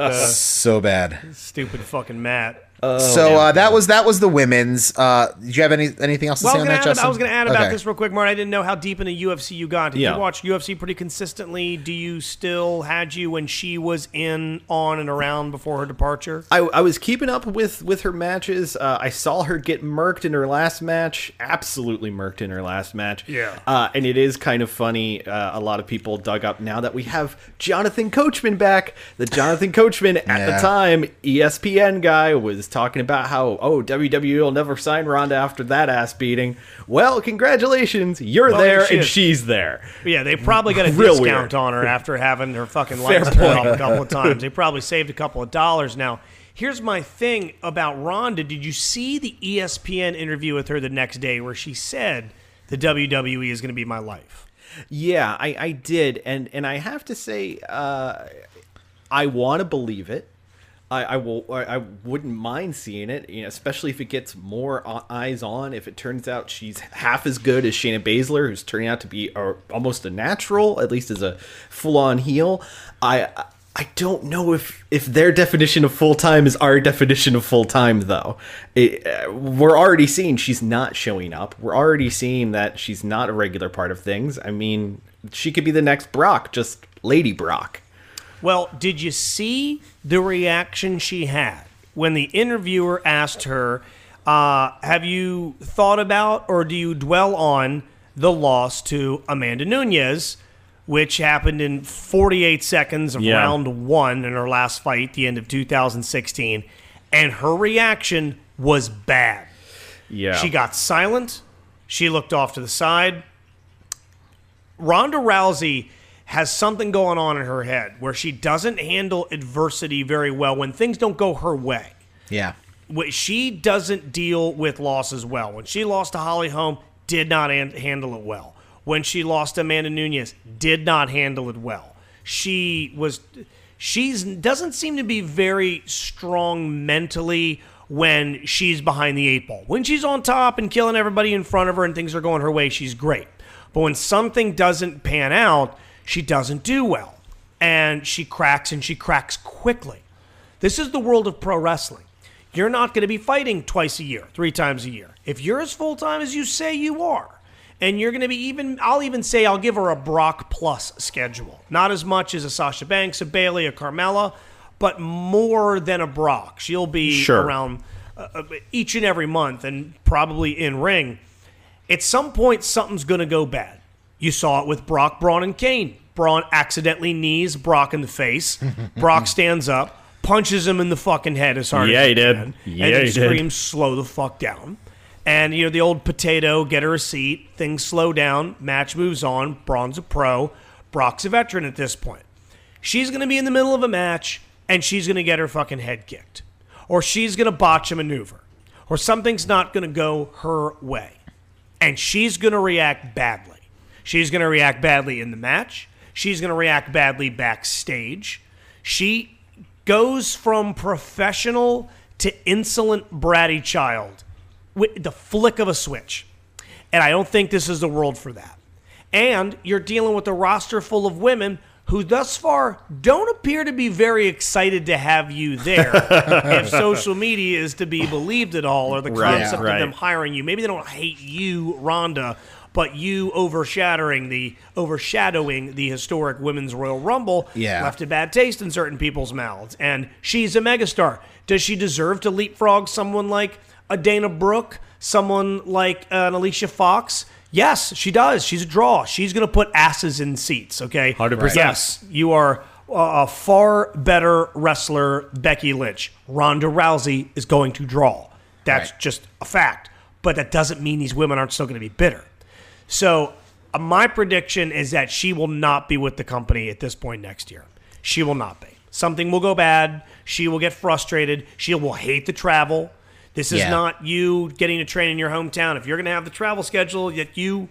uh, so bad. stupid fucking Matt. So uh, that was that was the women's. Uh, did you have any anything else to Well, say was on that, add, Justin? I was going to add about Okay. this real quick, Mark. I didn't know how deep into UFC you got. Did Yeah. you watch UFC pretty consistently? Do you still had you when she was in, on, and around before her departure? I, I was keeping up with with her matches. Uh, I saw her get murked in her last match, absolutely murked in her last match. Yeah. uh, and it is kind of funny. Uh, a lot of people dug up now that we have Jonathan Coachman back. The Jonathan Coachman at Yeah. the time ESPN guy was talking about how oh WWE will never sign Ronda after that ass beating. Well, congratulations, you're Well, there she and is. she's there. Yeah, they probably got a Real discount weird. on her after having her fucking lights pulled off a couple of times. They probably saved a couple of dollars. Now, here's my thing about Ronda. Did you see the ESPN interview with her the next day where she said the WWE is going to be my life? Yeah, I, I did, and and I have to say, uh, I want to believe it. I, I will. I I wouldn't mind seeing it, you know, especially if it gets more eyes on. If it turns out she's half as good as Shayna Baszler, who's turning out to be a, almost a natural, at least as a full-on heel. I I don't know if if their definition of full time is our definition of full time, though. It, uh, we're already seeing she's not showing up. We're already seeing that she's not a regular part of things. I mean, she could be the next Brock, just Lady Brock. Well, did you see the reaction she had when the interviewer asked her, uh, Have you thought about or do you dwell on the loss to Amanda Nunes, which happened in 48 seconds of Yeah. round one in her last fight, the end of 2016? And her reaction was bad. Yeah, She got silent. She looked off to the side. Ronda Rousey has something going on in her head where she doesn't handle adversity very well when things don't go her way. Yeah. She doesn't deal with losses well. When she lost to Holly Holm, did not han- handle it well. When she lost to Amanda Nunes, did not handle it well. She was she's doesn't seem to be very strong mentally when she's behind the eight ball. When she's on top and killing everybody in front of her and things are going her way, she's great. But when something doesn't pan out, she doesn't do well. And she cracks and she cracks quickly. This is the world of pro wrestling. You're not going to be fighting twice a year, three times a year. If you're as full time as you say you are, and you're going to be even, I'll even say I'll give her a Brock plus schedule. Not as much as a Sasha Banks, a Bayley, a Carmella, but more than a Brock. She'll be Sure. around uh, uh, each and every month and probably in ring. At some point, something's going to go bad. You saw it with Brock, Braun, and Kane. Braun accidentally knees Brock in the face. Brock stands up, punches him in the fucking head as hard Yeah, as he he did. can, Yeah, and he screams, "Slow the fuck down!" And you know the old potato, get her a seat. Things slow down. Match moves on. Braun's a pro. Brock's a veteran at this point. She's going to be in the middle of a match and she's going to get her fucking head kicked. Or she's going to botch a maneuver. Or something's not going to go her way. And she's going to react badly. She's going to react badly in the match. She's going to react badly backstage. She goes from professional to insolent bratty child with the flick of a switch. And I don't think this is the world for that. And you're dealing with a roster full of women who thus far don't appear to be very excited to have you there if social media is to be believed at all or the Right, concept right. of them hiring you. Maybe they don't hate you, Ronda, but you overshadowing the overshadowing the historic women's Royal Rumble Yeah. left a bad taste in certain people's mouths. And she's a megastar. Does she deserve to leapfrog someone like a Dana Brooke, someone like uh, an Alicia Fox? Yes, she does. She's a draw. She's going to put asses in seats. Okay, 100%. Yes, you are a far better wrestler, Becky Lynch. Ronda Rousey is going to draw. That's Right. just a fact. But that doesn't mean these women aren't still going to be bitter. So uh, my prediction is that she will not be with the company at this point next year. She will not be. Something will go bad. She will get frustrated. She will hate the travel. This is Yeah. not you getting to train in your hometown. If you're going to have the travel schedule that you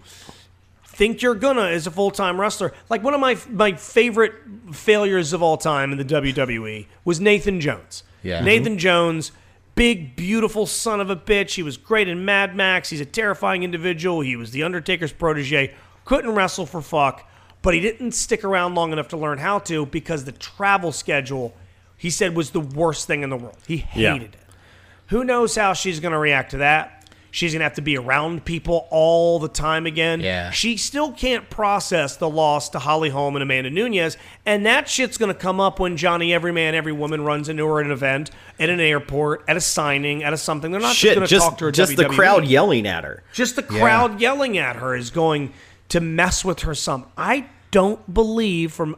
think you're gonna as a full-time wrestler. Like one of my my favorite failures of all time in the WWE was Nathan Jones. Yeah. Nathan Jones, big beautiful son of a bitch. He was great in Mad Max. He's a terrifying individual. He was the Undertaker's protege. Couldn't wrestle for fuck, but he didn't stick around long enough to learn how to because the travel schedule he said was the worst thing in the world. He Yeah. hated it. Who knows how she's going to react to that? She's going to have to be around people all the time again. Yeah. She still can't process the loss to Holly Holm and Amanda Nunes. And that shit's going to come up when Johnny Everyman, Every Woman runs into her at an event, at an airport, at a signing, at a something. They're not Shit, just going to talk to her. just the crowd yelling at her. Just the crowd yelling at her is going to mess with her some. I don't believe from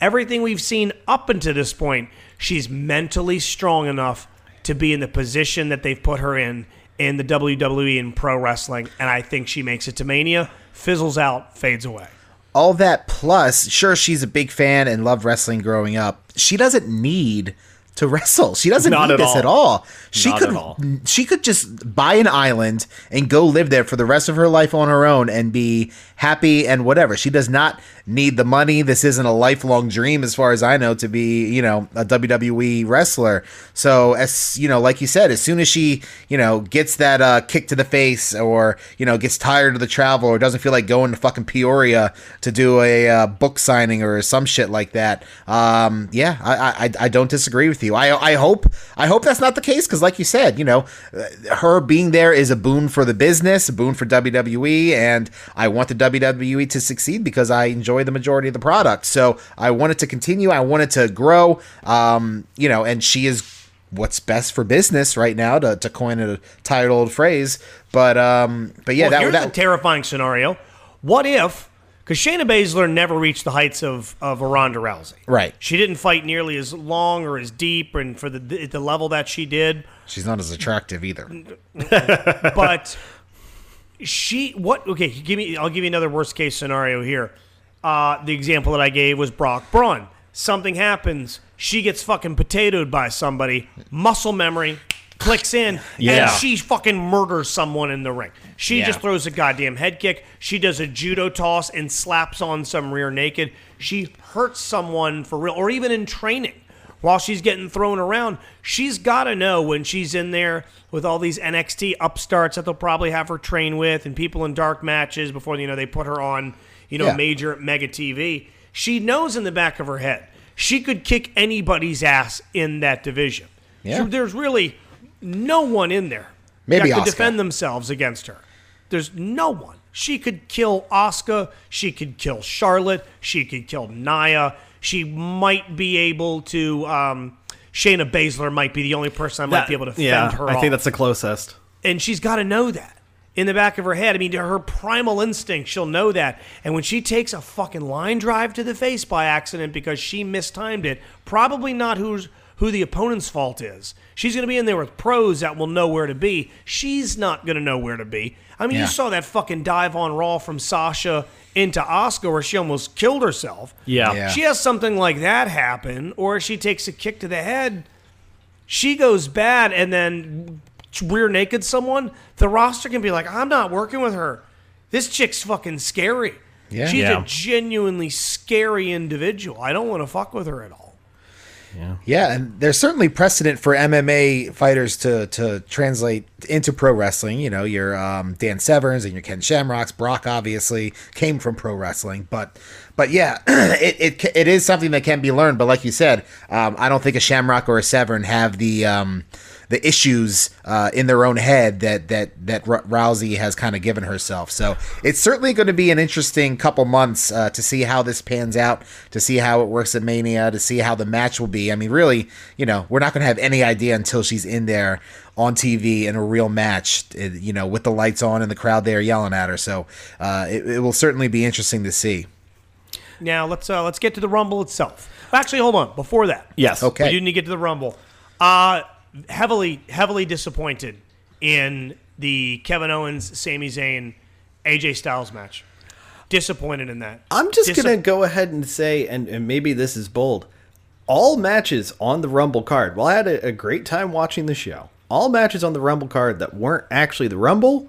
everything we've seen up until this point, she's mentally strong enough to be in the position that they've put her in in the WWE and pro wrestling. And I think she makes it to Mania, fizzles out, fades away. all that plus sure she's a big fan and loved wrestling growing up she doesn't need to wrestle. She doesn't Not need at this all. at all. She Not could all. she could just buy an island and go live there for the rest of her life on her own and be happy and whatever. She does not need the money. This isn't a lifelong dream as far as i know to be you know a wwe wrestler. So as you know like you said as soon as she you know gets that uh, kick to the face or you know gets tired of the travel or doesn't feel like going to fucking peoria to do a uh, book signing or some shit like that um, yeah I, I i don't disagree with you i i hope i hope that's not the case because like you said you know uh, her being there is a boon for the business a boon for wwe and i want the wwe to succeed because i enjoy the majority of the product. So i want it to continue. I want it to grow. Um, you know and she is what's best for business right now to, to coin a tired old phrase. But um but yeah well, that here's that a terrifying scenario. What if, because Shayna Baszler never reached the heights of, of Ronda Rousey. Right. She didn't fight nearly as long or as deep and for the, the level that she did. she's not as attractive either but she what okay give me i'll give you another worst case scenario here uh, the example that i gave was brock braun something happens she gets fucking potatoed by somebody muscle memory clicks in Yeah. and she fucking murders someone in the ring she Yeah. just throws a goddamn head kick she does a judo toss and slaps on some rear naked she hurts someone for real or even in training while she's getting thrown around, she's got to know when she's in there with all these NXT upstarts that they'll probably have her train with and people in dark matches before you know they put her on, you know, Yeah. major mega TV. She knows in the back of her head she could kick anybody's ass in that division. Yeah. So there's really no one in there Maybe that could Asuka. defend themselves against her. There's no one. She could kill Asuka. She could kill Charlotte. She could kill Nia. She might be able to. Um, Shayna Baszler might be the only person I might That- be able to fend yeah, her I off. think that's the closest. and she's got to know that in the back of her head. I mean, to her primal instinct, she'll know that. And when she takes a fucking line drive to the face by accident because she mistimed it, probably not who's who the opponent's fault is. She's going to be in there with pros that will know where to be. She's not going to know where to be. I mean, Yeah. you saw that fucking dive on Raw from Sasha into Asuka where she almost killed herself. Yeah. Yeah. She has something like that happen, or she takes a kick to the head, she goes bad, and then rear naked someone, the roster can be like, I'm not working with her. This chick's fucking scary. Yeah. She's Yeah. a genuinely scary individual. I don't want to fuck with her at all. Yeah, and there's certainly precedent for MMA fighters to to translate into pro wrestling. You know, your um, Dan Severns and your Ken Shamrocks. Brock obviously came from pro wrestling, but but yeah, it, it it is something that can be learned. But like you said, um, I don't think a Shamrock or a Severn have the um, the issues uh, in their own head that that that R- Rousey has kind of given herself. So it's certainly going to be an interesting couple months uh, to see how this pans out, to see how it works at Mania, to see how the match will be. I mean, really, you know, we're not going to have any idea until she's in there on TV in a real match, uh, you know, with the lights on and the crowd there yelling at her. So uh, it, it will certainly be interesting to see. Now let's uh, let's get to the Rumble itself. Actually, hold on. Before that, Yes. Okay. we do need to get to the Rumble. Uh, heavily heavily disappointed in the Kevin Owens, Sami Zayn, AJ Styles match. Disappointed in that. I'm just Dis- gonna go ahead and say, and, and maybe this is bold. All matches on the Rumble card. Well, I had a, a great time watching the show. All matches on the Rumble card that weren't actually the Rumble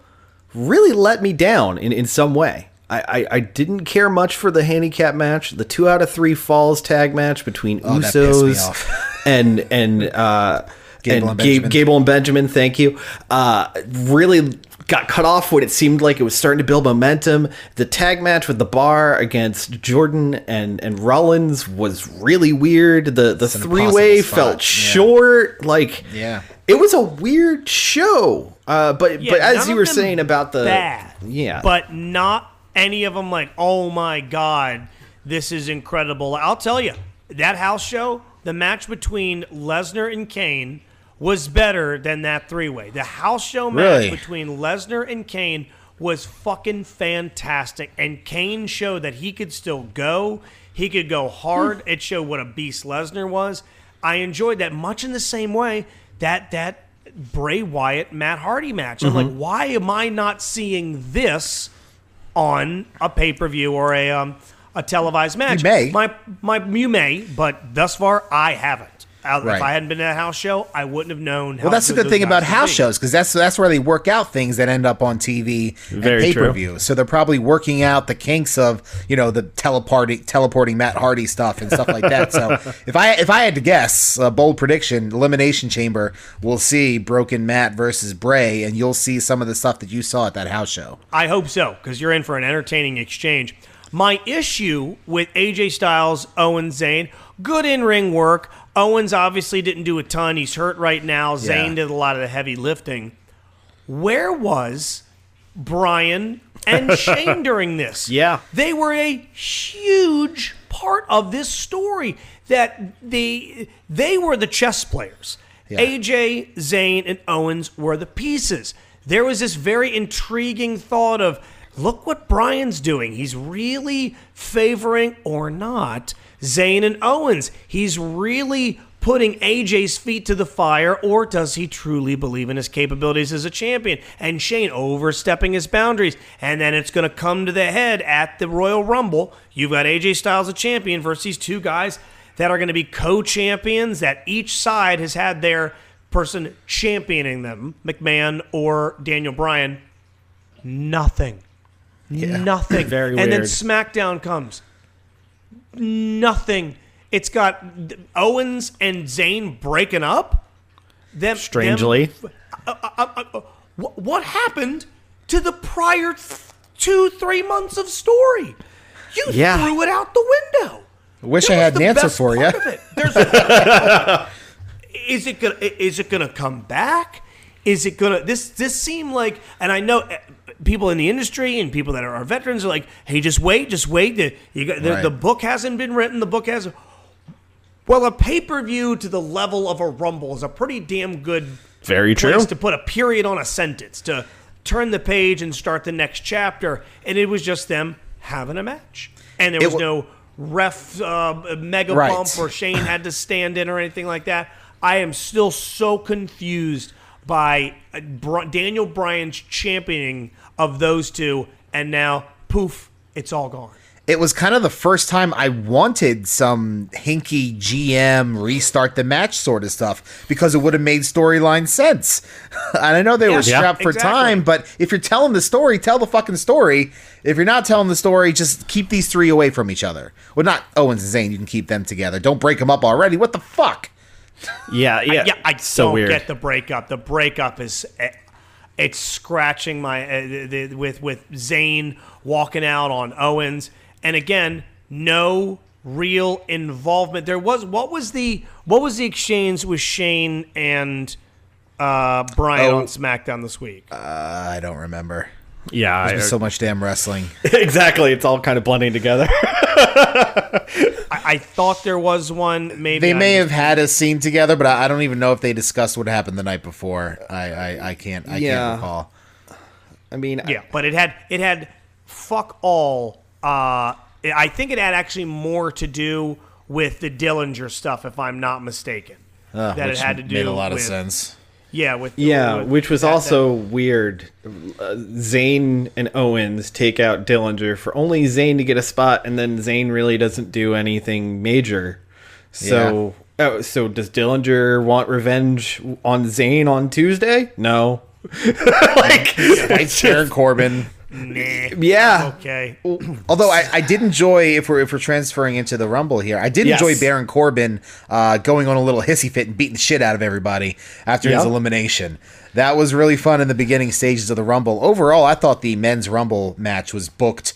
really let me down in, in some way. I, I, I didn't care much for the handicap match, the two out of three falls tag match between Oh, that me Usos off. and and uh, Gable and and Benjamin. Gable and Benjamin. Thank you. Uh, really got cut off when it seemed like it was starting to build momentum. The tag match with the bar against Jordan and and Rollins was really weird. The the three way felt spot, yeah. short. Like Yeah. it was a weird show. Uh, but Yeah, but as you were saying about the bad, yeah, but not any of them like, oh my god, this is incredible. I'll tell you, that house show, the match between Lesnar and Kane was better than that three way. The house show match Really? between Lesnar and Kane was fucking fantastic, and Kane showed that he could still go. He could go hard. it showed what a beast Lesnar was. I enjoyed that much in the same way that that Bray Wyatt Matt Hardy match. I'm like, why am I not seeing this on a pay per view or a um, a televised match? You may. My my you may, but thus far I haven't. Right. If I hadn't been at a house show, I wouldn't have known. How Well, that's the good good thing about house be. shows because that's that's where they work out things that end up on TV and pay per view. So they're probably working out the kinks of you know the teleporting teleporting Matt Hardy stuff and stuff like that. So if I if I had to guess, a bold prediction: Elimination Chamber we'll see Broken Matt versus Bray, and you'll see some of the stuff that you saw at that house show. I hope so, because you're in for an entertaining exchange. My issue with AJ Styles, Owen Zayn, good in ring work. Owens obviously didn't do a ton. He's hurt right now. Yeah. did a lot of the heavy lifting. Where was Bryan and Shane during this? Yeah. They were a huge part of this story. That they they were the chess players. Yeah. AJ, Zayn, and Owens were the pieces. There was this very intriguing thought of look what Bryan's doing. He's really favoring or not Zayn and Owens. He's really putting AJ's feet to the fire, or does he truly believe in his capabilities as a champion? And Shane overstepping his boundaries. And then it's going to come to the head at the Royal Rumble. You've got AJ Styles, a champion, versus these two guys that are going to be co champions, that each side has had their person championing them, McMahon or Daniel Bryan. Nothing. Nothing. Very and then. SmackDown comes. Nothing. It's got Owens and Zayn breaking up. Them strangely. them- Wh- what happened to the prior th- two, three months of story? You Yeah. threw it out the window. I Wish That I had an the answer for you. part. There's- is it gonna is it gonna come back? Is it gonna this this seemed like and I know uh, people in the industry and people that are, are veterans are like, hey, just wait, just wait. The, you got, the, Right. the book hasn't been written. The book has. Well, a pay per view to the level of a Rumble is a pretty damn good Very place true. to put a period on a sentence to turn the page and start the next chapter. And it was just them having a match, and there was wa- no ref uh, mega Right. bump or Shane had to stand in or anything like that. I am still so confused by uh, Daniel Bryan's championing of those two, and now poof, it's all gone. it was kind of the first time I wanted some hinky GM restart the match sort of stuff because it would have made storyline sense. and I know they were Yeah. strapped for exactly. time, but if you're telling the story, tell the fucking story. If you're not telling the story, just keep these three away from each other. Well, not Owens and Zayn. You can keep them together. Don't break them up already. What the fuck? Yeah, yeah. yeah, I so don't weird. get the breakup. The breakup is eh, it's scratching my uh, the, the, with with Zayn walking out on Owens, and again, no real involvement. There was what was the what was the exchange with Shane and uh, Bryan Oh. on SmackDown this week? I don't remember. Yeah, There's I- so much damn wrestling. exactly. It's all kind of blending together. I, I thought there was one. Maybe They I may have had a scene together, but I I don't even know if they discussed what happened the night before. I I, I can't I Yeah. can't recall. I mean, Yeah, but it had it had fuck all. Uh, I think it had actually more to do with the Dillinger stuff, if I'm not mistaken. Uh, that it had to do made a lot with, of sense. Yeah, with Yeah, with- which was that- also weird. Uh, Zayn and Owens take out Dillinger for only Zayn to get a spot, and then Zayn really doesn't do anything major. So, oh, so does Dillinger want revenge on Zayn on Tuesday? No. like, Fights Baron Corbin. Nah, yeah, okay. Although I, I did enjoy if we're if we're transferring into the Rumble here, I did Yes. enjoy Baron Corbin uh, going on a little hissy fit and beating the shit out of everybody after his elimination. that was really fun in the beginning stages of the Rumble. Overall, I thought the men's Rumble match was booked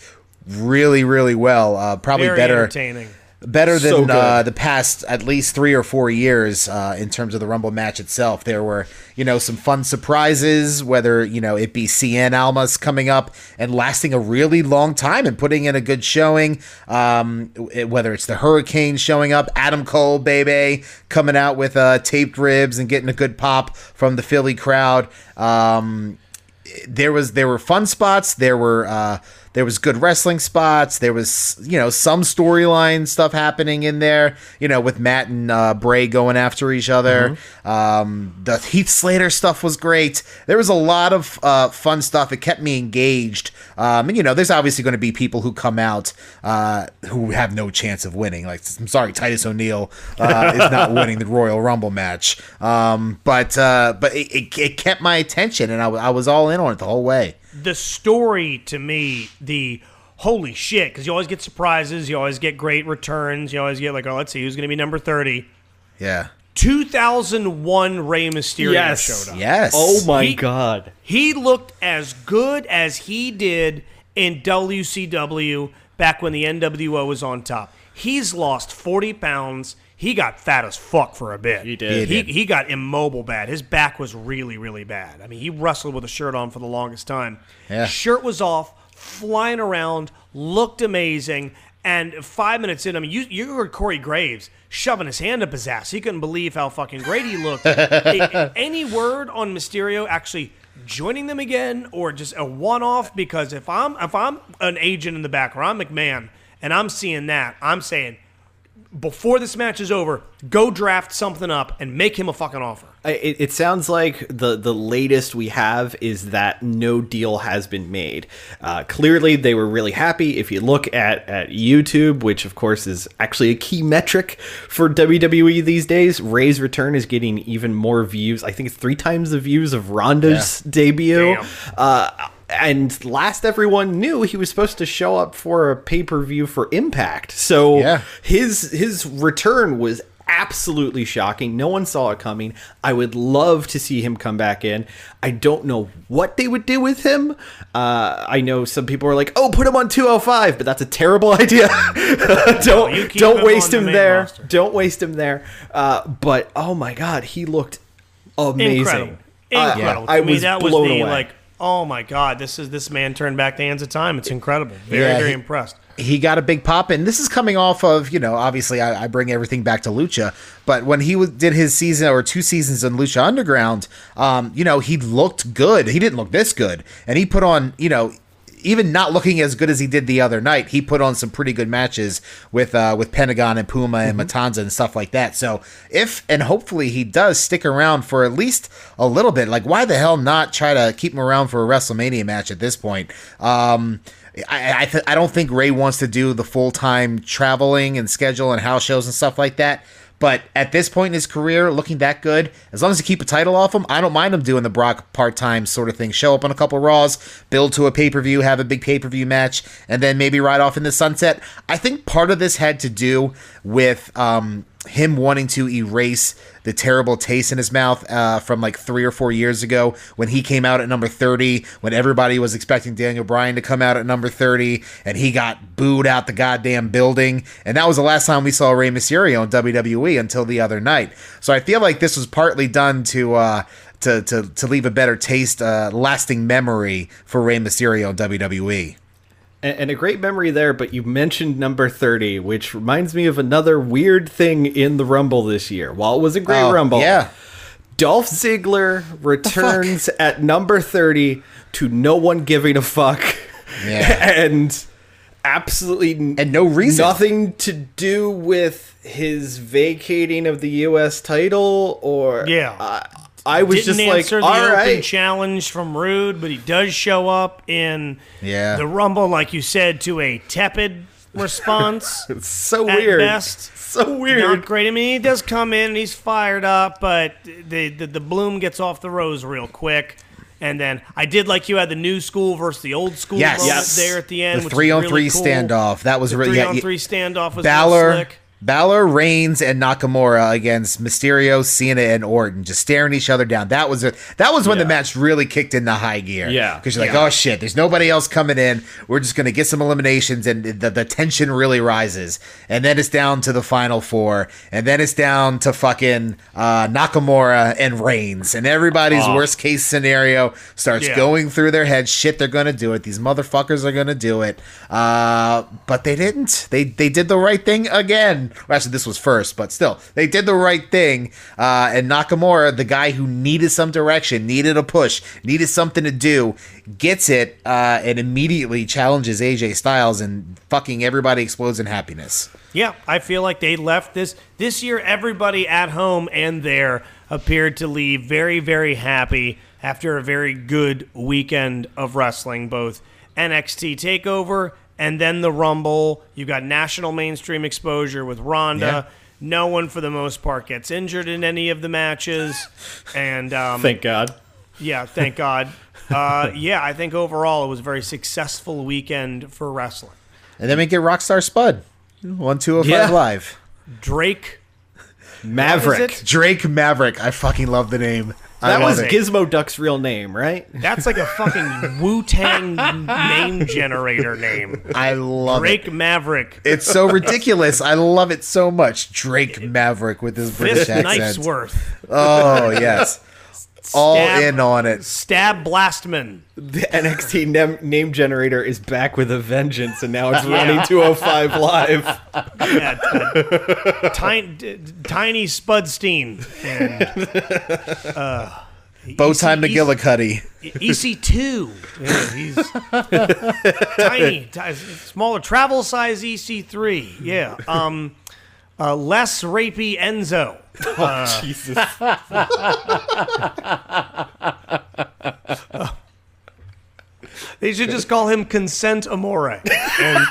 really, really well. Uh, probably Very better, entertaining. Better than good. uh, the past at least three or four years uh, in terms of the Rumble match itself. There were, you know, some fun surprises, whether, you know, it be Cien Almas coming up and lasting a really long time and putting in a good showing, um, whether it's the Hurricane showing up, Adam Cole, baby, coming out with uh, taped ribs and getting a good pop from the Philly crowd. Um, there was there were fun spots there were uh there was good wrestling spots. There was you know some storyline stuff happening in there you know with matt and uh bray going after each other. Um the heath slater stuff was great. There was a lot of uh fun stuff. It kept me engaged. Um and you know there's obviously going to be people who come out uh who have no chance of winning. Like i'm sorry titus O'Neil uh, is not winning the royal rumble match. Um but uh but it, it, it kept my attention and I, I was all in on it the whole way the story to me, the holy shit, because you always get surprises, you always get great returns, you always get like, oh, let's see who's going to be number 30. yeah 2001 Rey Mysterio Yes. showed up. yes Oh my He- god. He looked as good as he did in WCW back when the NWO was on top. He's lost 40 pounds. He got fat as fuck for a bit. He did. He He, he got immobile bad. His back was really, really bad. I mean, he wrestled with a shirt on for the longest time. Yeah. Shirt was off, flying around, looked amazing. And five minutes in, I mean, you, you heard Corey Graves shoving his hand up his ass. He couldn't believe how fucking great he looked. A- Any word on Mysterio actually joining them again, or just a one-off? Because if I'm if I'm an agent in the back, or I'm McMahon, and I'm seeing that, I'm saying before this match is over, go draft something up and make him a fucking offer. It, it sounds like the the latest we have is that no deal has been made. Uh, clearly, they were really happy. If you look at at YouTube, which of course is actually a key metric for WWE these days, Rey's return is getting even more views. I think it's three times the views of Ronda's debut. Uh, and last everyone knew, he was supposed to show up for a pay per view for Impact. So Yeah. his his return was absolutely shocking. No one saw it coming. I would love to see him come back in. I don't know what they would do with him. Uh, I know some people are like, "Oh, put him on 205," but that's a terrible idea. don't you don't him waste on the him there. roster. Don't waste him there. Uh, but oh my god, he looked amazing. Incredible. Uh, Incredible. I to me, was that was blown the away. like, oh my god, this is this man turned back the hands of time. It's incredible. Very, Yeah, very he- impressed. he got a big pop and this is coming off of you know obviously i, I bring everything back to lucha but when he was, did his season or two seasons in lucha underground um, you know he looked good he didn't look this good and he put on you know even not looking as good as he did the other night, he put on some pretty good matches with uh, with Pentagon and Puma and Matanza and stuff like that. So if and hopefully he does stick around for at least a little bit, like why the hell not try to keep him around for a WrestleMania match at this point? Um, I I, th- I don't think Rey wants to do the full time traveling and schedule and house shows and stuff like that. But at this point in his career, looking that good, as long as you keep a title off him, I don't mind him doing the Brock part time sort of thing. Show up on a couple Raws, build to a pay per view, have a big pay per view match, and then maybe ride off in the sunset. I think part of this had to do with um, him wanting to erase the terrible taste in his mouth uh, from like three or four years ago when he came out at number 30, when everybody was expecting Daniel Bryan to come out at number 30, and he got booed out the goddamn building. And that was the last time we saw Rey Mysterio in WWE until the other night. So I feel like this was partly done to. Uh, to, to, to leave a better taste, uh, lasting memory for Rey Mysterio in. WWE. And, and a great memory there, but you mentioned number 30, which reminds me of another weird thing in the Rumble this year. While it was a great Oh, Rumble, Yeah. Dolph Ziggler returns at number 30 to no one giving a fuck. Yeah. and absolutely And no reason. nothing to do with his vacating of the US title or Yeah. I, I was Didn't just like answer the all open right challenge from Roode, but he does show up in Yeah. the Rumble, like you said, to a tepid response. it's so at weird best. so weird Not great. I mean, he does come in and he's fired up, but the, the the bloom gets off the rose real quick. And then I did like you had the new school versus the old school Yes. moment Yes. there at the end. The which three on really three cool. standoff. That was The really three yeah, on yeah. three standoff was Balor, real slick. Balor, Reigns, and Nakamura against Mysterio, Cena, and Orton, just staring each other down. That was a, that was when the match really kicked into high gear. Yeah. because you're like, oh shit, there's nobody else coming in. We're just gonna get some eliminations, and the, the tension really rises. And then it's down to the final four, and then it's down to fucking uh, Nakamura and Reigns, and everybody's worst case scenario starts Yeah. going through their head. Shit, they're gonna do it. These motherfuckers are gonna do it. Uh, but they didn't. They they did the right thing again. Well, actually, this was first, but still, they did the right thing. Uh, and Nakamura, the guy who needed some direction, needed a push, needed something to do, gets it uh, and immediately challenges AJ Styles, and fucking everybody explodes in happiness. Yeah, I feel like they left this this year. Everybody at home and there appeared to leave very, very happy after a very good weekend of wrestling, both NXT Takeover and then the Rumble. You've got national mainstream exposure with Ronda. Yeah. No one, for the most part, gets injured in any of the matches, and um, Thank God. yeah, thank God. Uh, yeah, I think overall it was a very successful weekend for wrestling. And then we get Rockstar Spud, one two oh Yeah. five live. Drake Maverick. Drake Maverick. I fucking love the name. I That was it. Gizmo Duck's real name, right? That's like a fucking Wu Tang name generator name. I love it. Drake Maverick. It's so ridiculous. I love it so much. Drake Maverick with his British Fist accent. Knifesworth. Oh yes, all in on it. Stab Blastman. The NXT nem- name generator is back with a vengeance, and now it's running 205 live. Yeah, t- tiny, d- tiny Spudstein. And Bowtie EC McGillicuddy. EC2. Yeah, he's tiny, ti- smaller, travel size EC3. Yeah. Um, uh, less rapey Enzo. Jesus. They should just call him Consent Amore. And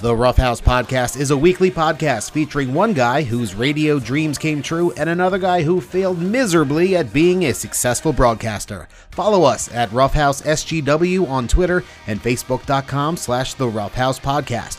The Rough House Podcast is a weekly podcast featuring one guy whose radio dreams came true and another guy who failed miserably at being a successful broadcaster. Follow us at Roughhouse SGW on Twitter and Facebook.com slash The Roughhouse Podcast.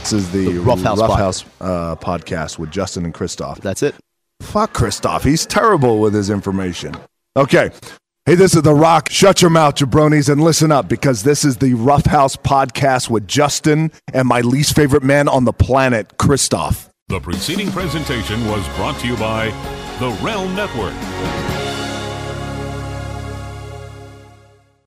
This is the, The Rough House Pod- House, uh, podcast with Justin and Christoff. That's it. Fuck Christoff. He's terrible with his information. Okay. Hey, this is The Rock. Shut your mouth, jabronis, and listen up because this is the Rough House podcast with Justin and my least favorite man on the planet, Christoff. The preceding presentation was brought to you by the Realm Network.